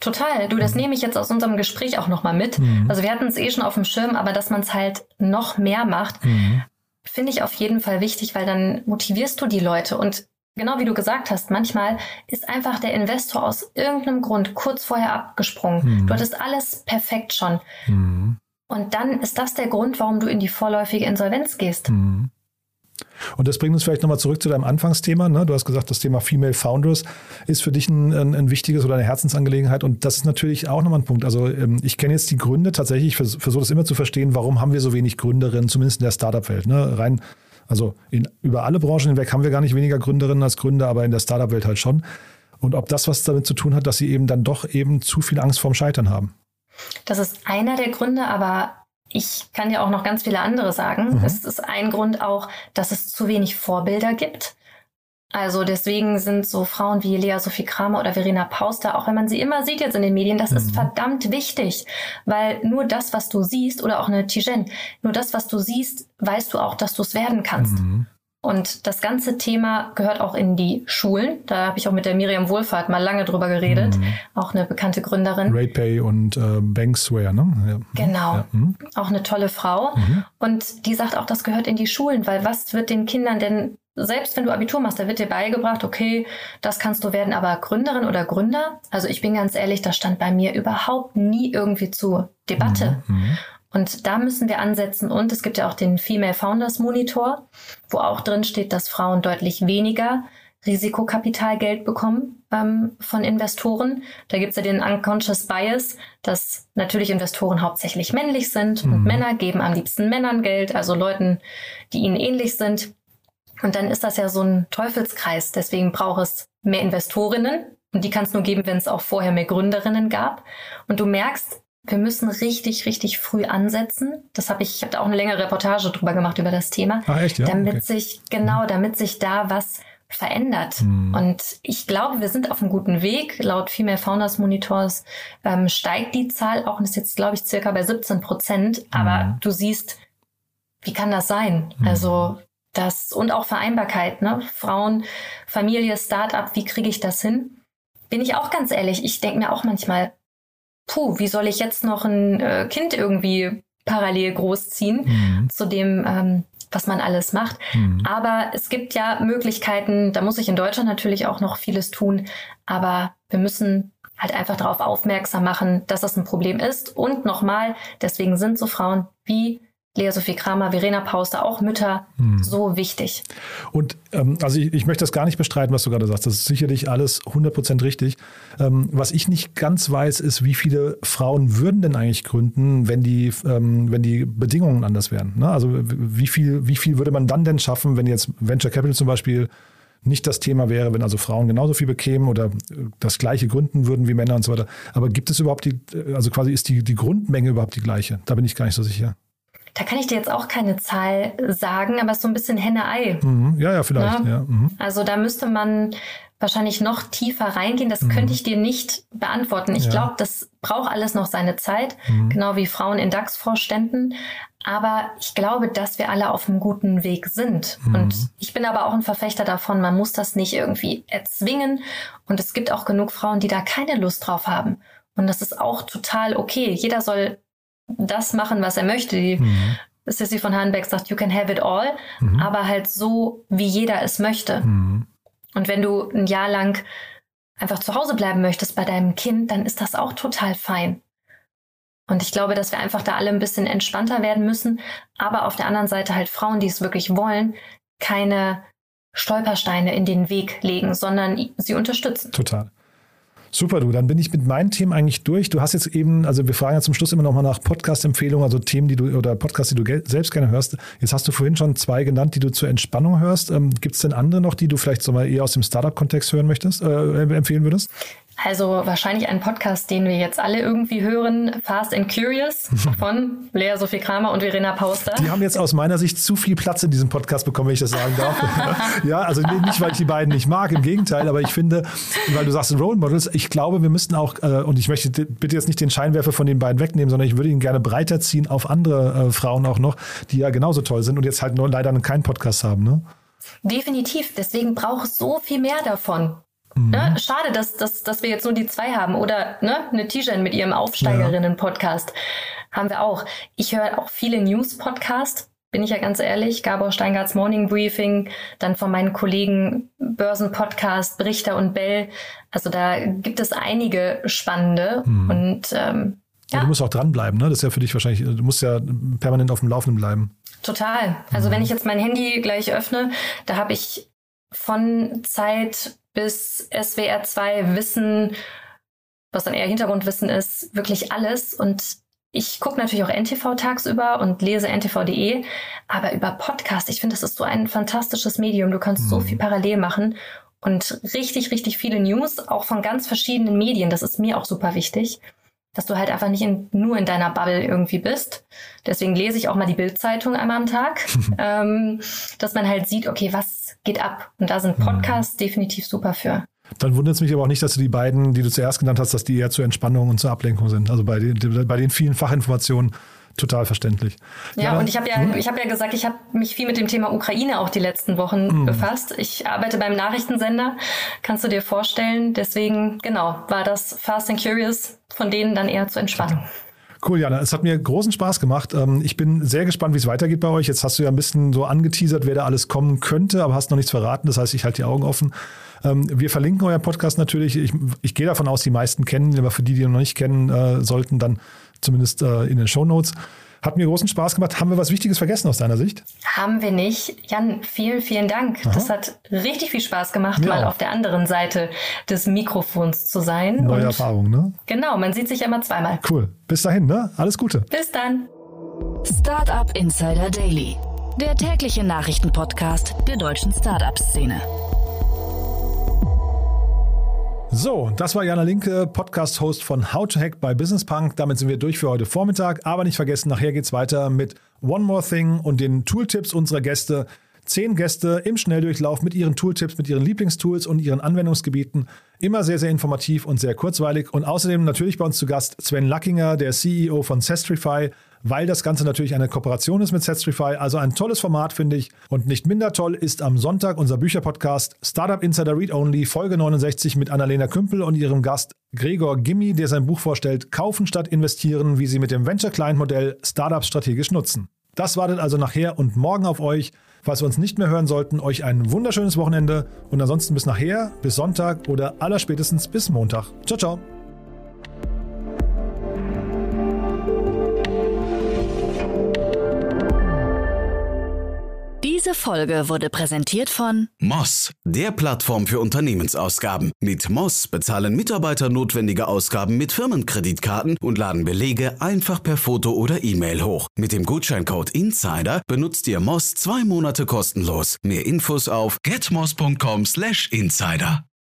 I: Total. Du, das mhm. nehme ich jetzt aus unserem Gespräch auch nochmal mit. Mhm. Also wir hatten es eh schon auf dem Schirm, aber dass man es halt noch mehr macht, mhm. finde ich auf jeden Fall wichtig, weil dann motivierst du die Leute. Und genau wie du gesagt hast, manchmal ist einfach der Investor aus irgendeinem Grund kurz vorher abgesprungen.
G: Mhm.
I: Du hattest alles perfekt schon.
G: Mhm.
I: Und dann ist das der Grund, warum du in die vorläufige Insolvenz gehst.
G: Und das bringt uns vielleicht nochmal zurück zu deinem Anfangsthema. Ne? Du hast gesagt, das Thema Female Founders ist für dich ein, ein, ein wichtiges oder eine Herzensangelegenheit. Und das ist natürlich auch nochmal ein Punkt. Also ähm, ich kenne jetzt die Gründe tatsächlich, ich vers versuche das immer zu verstehen, warum haben wir so wenig Gründerinnen, zumindest in der Startup-Welt. Ne? Rein, also in, über alle Branchen hinweg haben wir gar nicht weniger Gründerinnen als Gründer, aber in der Startup-Welt halt schon. Und ob das was damit zu tun hat, dass sie eben dann doch eben zu viel Angst vorm Scheitern haben.
I: Das ist einer der Gründe, aber ich kann dir auch noch ganz viele andere sagen.
G: Mhm.
I: Es ist ein Grund auch, dass es zu wenig Vorbilder gibt. Also deswegen sind so Frauen wie Lea Sophie Kramer oder Verena Pauster, auch wenn man sie immer sieht jetzt in den Medien, das ist
G: Mhm.
I: verdammt wichtig, weil nur das, was du siehst, oder auch eine Tijen, nur das, was du siehst, weißt du auch, dass du es werden kannst.
G: Mhm.
I: Und das ganze Thema gehört auch in die Schulen. Da habe ich auch mit der Miriam Wohlfahrt mal lange drüber geredet,
G: Mhm.
I: auch eine bekannte Gründerin.
G: RatePay und äh, Banksware, ne? Ja.
I: Genau.
G: Ja. Mhm.
I: auch eine tolle Frau.
G: Mhm.
I: Und die sagt auch, das gehört in die Schulen, weil was wird den Kindern denn, selbst wenn du Abitur machst, da wird dir beigebracht, okay, das kannst du werden, aber Gründerin oder Gründer, also ich bin ganz ehrlich, das stand bei mir überhaupt nie irgendwie zur Debatte. Und da müssen wir ansetzen. Und es gibt ja auch den Female Founders Monitor, wo auch drin steht, dass Frauen deutlich weniger Risikokapitalgeld bekommen ähm, von Investoren. Da gibt's ja den Unconscious Bias, dass natürlich Investoren hauptsächlich männlich sind und
G: Mhm.
I: Männer geben am liebsten Männern Geld, also Leuten, die ihnen ähnlich sind. Und dann ist das ja so ein Teufelskreis. Deswegen braucht es mehr Investorinnen. Und die kann es nur geben, wenn es auch vorher mehr Gründerinnen gab. Und du merkst, wir müssen richtig, richtig früh ansetzen. Das habe ich, ich habe da auch eine längere Reportage drüber gemacht über das Thema,
G: Ach echt, ja?
I: damit
G: Okay.
I: sich genau, damit sich da was verändert.
G: Mhm.
I: Und ich glaube, wir sind auf einem guten Weg. Laut Female Founders Monitors ähm, steigt die Zahl auch und ist jetzt, glaube ich, circa bei 17 Prozent. Aber
G: Mhm.
I: du siehst, wie kann das sein?
G: Mhm.
I: Also das und auch Vereinbarkeit, ne? Frauen, Familie, Start-up, wie kriege ich das hin? Bin ich auch ganz ehrlich, ich denke mir auch manchmal, puh, wie soll ich jetzt noch ein äh, Kind irgendwie parallel großziehen
G: Mhm.
I: zu dem, ähm, was man alles macht.
G: Mhm.
I: Aber es gibt ja Möglichkeiten, da muss ich in Deutschland natürlich auch noch vieles tun, aber wir müssen halt einfach darauf aufmerksam machen, dass das ein Problem ist. Und nochmal, deswegen sind so Frauen wie Lea Sophie Kramer, Verena Pauster, auch Mütter
G: Mhm.
I: so wichtig.
G: Und ähm, also ich, ich möchte das gar nicht bestreiten, was du gerade sagst. Das ist sicherlich alles 100% richtig. Ähm, was ich nicht ganz weiß, ist, wie viele Frauen würden denn eigentlich gründen, wenn die, ähm, wenn die Bedingungen anders wären. Ne? Also wie viel, wie viel würde man dann denn schaffen, wenn jetzt Venture Capital zum Beispiel nicht das Thema wäre, wenn also Frauen genauso viel bekämen oder äh, das gleiche gründen würden wie Männer und so weiter. Aber gibt es überhaupt die, also quasi ist die, die Grundmenge überhaupt die gleiche? Da bin ich gar nicht so sicher.
I: Da kann ich dir jetzt auch keine Zahl sagen, aber es ist so ein bisschen Henne-Ei.
G: Mhm. Ja, ja, vielleicht.
I: Ja.
G: Ja. Mhm.
I: Also da müsste man wahrscheinlich noch tiefer reingehen. Das könnte ich dir nicht beantworten. Ich
G: Ja.
I: glaube, das braucht alles noch seine Zeit,
G: Mhm.
I: genau wie Frauen in DAX-Vorständen. Aber ich glaube, dass wir alle auf einem guten Weg sind.
G: Mhm.
I: Und ich bin aber auch ein Verfechter davon, man muss das nicht irgendwie erzwingen. Und es gibt auch genug Frauen, die da keine Lust drauf haben. Und das ist auch total okay. Jeder soll das machen, was er möchte. Die
G: Mhm.
I: Sissy von Hahnbeck sagt, you can have it all,
G: Mhm.
I: aber halt so, wie jeder es möchte.
G: Mhm.
I: Und wenn du ein Jahr lang einfach zu Hause bleiben möchtest bei deinem Kind, dann ist das auch total fein. Und ich glaube, dass wir einfach da alle ein bisschen entspannter werden müssen, aber auf der anderen Seite halt Frauen, die es wirklich wollen, keine Stolpersteine in den Weg legen, sondern sie unterstützen.
G: Total. Super, du. Dann bin ich mit meinen Themen eigentlich durch. Du hast jetzt eben, also wir fragen ja zum Schluss immer noch mal nach Podcast-Empfehlungen, also Themen, die du oder Podcasts, die du selbst gerne hörst. Jetzt hast du vorhin schon zwei genannt, die du zur Entspannung hörst. Ähm, Gibt es denn andere noch, die du vielleicht so mal eher aus dem Startup-Kontext hören möchtest, äh, empfehlen würdest?
I: Also wahrscheinlich ein Podcast, den wir jetzt alle irgendwie hören, Fast and Curious von Lea Sophie Kramer und Verena Pauster.
G: Die haben jetzt aus meiner Sicht zu viel Platz in diesem Podcast bekommen, wenn ich das sagen darf. ja, also nicht, weil ich die beiden nicht mag, im Gegenteil, aber ich finde, weil du sagst Role Models, ich glaube, wir müssten auch, äh, und ich möchte bitte jetzt nicht den Scheinwerfer von den beiden wegnehmen, sondern ich würde ihn gerne breiter ziehen auf andere äh, Frauen auch noch, die ja genauso toll sind und jetzt halt nur leider keinen Podcast haben. Ne?
I: Definitiv. Deswegen braucht es so viel mehr davon.
G: Mhm.
I: Ne? Schade, dass, dass, dass wir jetzt nur die zwei haben. Oder ne? eine Tijan mit ihrem Aufsteigerinnen-Podcast haben wir auch. Ich höre auch viele News-Podcasts. bin ich ja ganz ehrlich. Gabor Steingarts Morning Briefing, dann von meinen Kollegen Börsenpodcast, Brichter und Bell. Also da gibt es einige spannende hm. und ähm,
G: ja. ja. Du musst auch dranbleiben, ne? Das ist ja für dich wahrscheinlich, du musst ja permanent auf dem Laufenden bleiben.
I: Total. Also mhm. wenn ich jetzt mein Handy gleich öffne, da habe ich von Zeit bis SWR 2 Wissen, was dann eher Hintergrundwissen ist, wirklich alles. Und ich gucke natürlich auch NTV tagsüber und lese ntv.de, aber über Podcast, ich finde, das ist so ein fantastisches Medium. Du kannst mhm. so viel parallel machen und richtig, richtig viele News, auch von ganz verschiedenen Medien. Das ist mir auch super wichtig, dass du halt einfach nicht in, nur in deiner Bubble irgendwie bist. Deswegen lese ich auch mal die Bildzeitung einmal am Tag, ähm, dass man halt sieht, okay, was geht ab? Und da sind mhm. Podcasts mhm. definitiv super für.
G: Dann wundert es mich aber auch nicht, dass du die beiden, die du zuerst genannt hast, dass die eher zur Entspannung und zur Ablenkung sind. Also bei den, bei den vielen Fachinformationen total verständlich.
I: Ja, ja und ich habe ja, hm? ich habe ja gesagt, ich habe mich viel mit dem Thema Ukraine auch die letzten Wochen hm. befasst. Ich arbeite beim Nachrichtensender, kannst du dir vorstellen. Deswegen, genau, war das Fast and Curious von denen dann eher zur Entspannung.
G: Cool, Jana. Es hat mir großen Spaß gemacht. Ähm, ich bin sehr gespannt, wie es weitergeht bei euch. Jetzt hast du ja ein bisschen so angeteasert, wer da alles kommen könnte, aber hast noch nichts verraten. Das heißt, ich halte die Augen offen. Ähm, wir verlinken euer Podcast natürlich. Ich, ich gehe davon aus, die meisten kennen, aber für die, die ihn noch nicht kennen äh, sollten, dann zumindest äh, in den Show Notes. Hat mir großen Spaß gemacht. Haben wir was Wichtiges vergessen aus deiner Sicht?
I: Haben wir nicht. Jan, vielen, vielen Dank. Aha. Das hat richtig viel Spaß gemacht, ja. mal auf der anderen Seite des Mikrofons zu sein.
G: Neue Und Erfahrung, ne?
I: Genau, man sieht sich immer zweimal.
G: Cool. Bis dahin, ne? Alles Gute.
I: Bis dann.
F: Startup Insider Daily, der tägliche Nachrichtenpodcast der deutschen Startup-Szene.
G: So, das war Jana Linke, Podcast-Host von How to Hack bei Business Punk. Damit sind wir durch für heute Vormittag. Aber nicht vergessen, nachher geht's weiter mit One More Thing und den Tooltips unserer Gäste. Zehn Gäste im Schnelldurchlauf mit ihren Tooltips, mit ihren Lieblingstools und ihren Anwendungsgebieten. Immer sehr, sehr informativ und sehr kurzweilig. Und außerdem natürlich bei uns zu Gast Sven Lackinger, der CEO von Sestrify weil das Ganze natürlich eine Kooperation ist mit Setstrify. Also ein tolles Format, finde ich. Und nicht minder toll ist am Sonntag unser Bücherpodcast Startup Insider Read Only, Folge 69 mit Annalena Kümpel und ihrem Gast Gregor Gimmi, der sein Buch vorstellt, Kaufen statt investieren, wie Sie mit dem Venture-Client-Modell Startups strategisch nutzen. Das wartet also nachher und morgen auf euch. Falls wir uns nicht mehr hören sollten, euch ein wunderschönes Wochenende und ansonsten bis nachher, bis Sonntag oder allerspätestens bis Montag. Ciao, ciao.
F: Diese Folge wurde präsentiert von
B: Moss, der Plattform für Unternehmensausgaben. Mit Moss bezahlen Mitarbeiter notwendige Ausgaben mit Firmenkreditkarten und laden Belege einfach per Foto oder E-Mail hoch. Mit dem Gutscheincode Insider benutzt ihr Moss zwei Monate kostenlos. Mehr Infos auf getmoss.com/insider.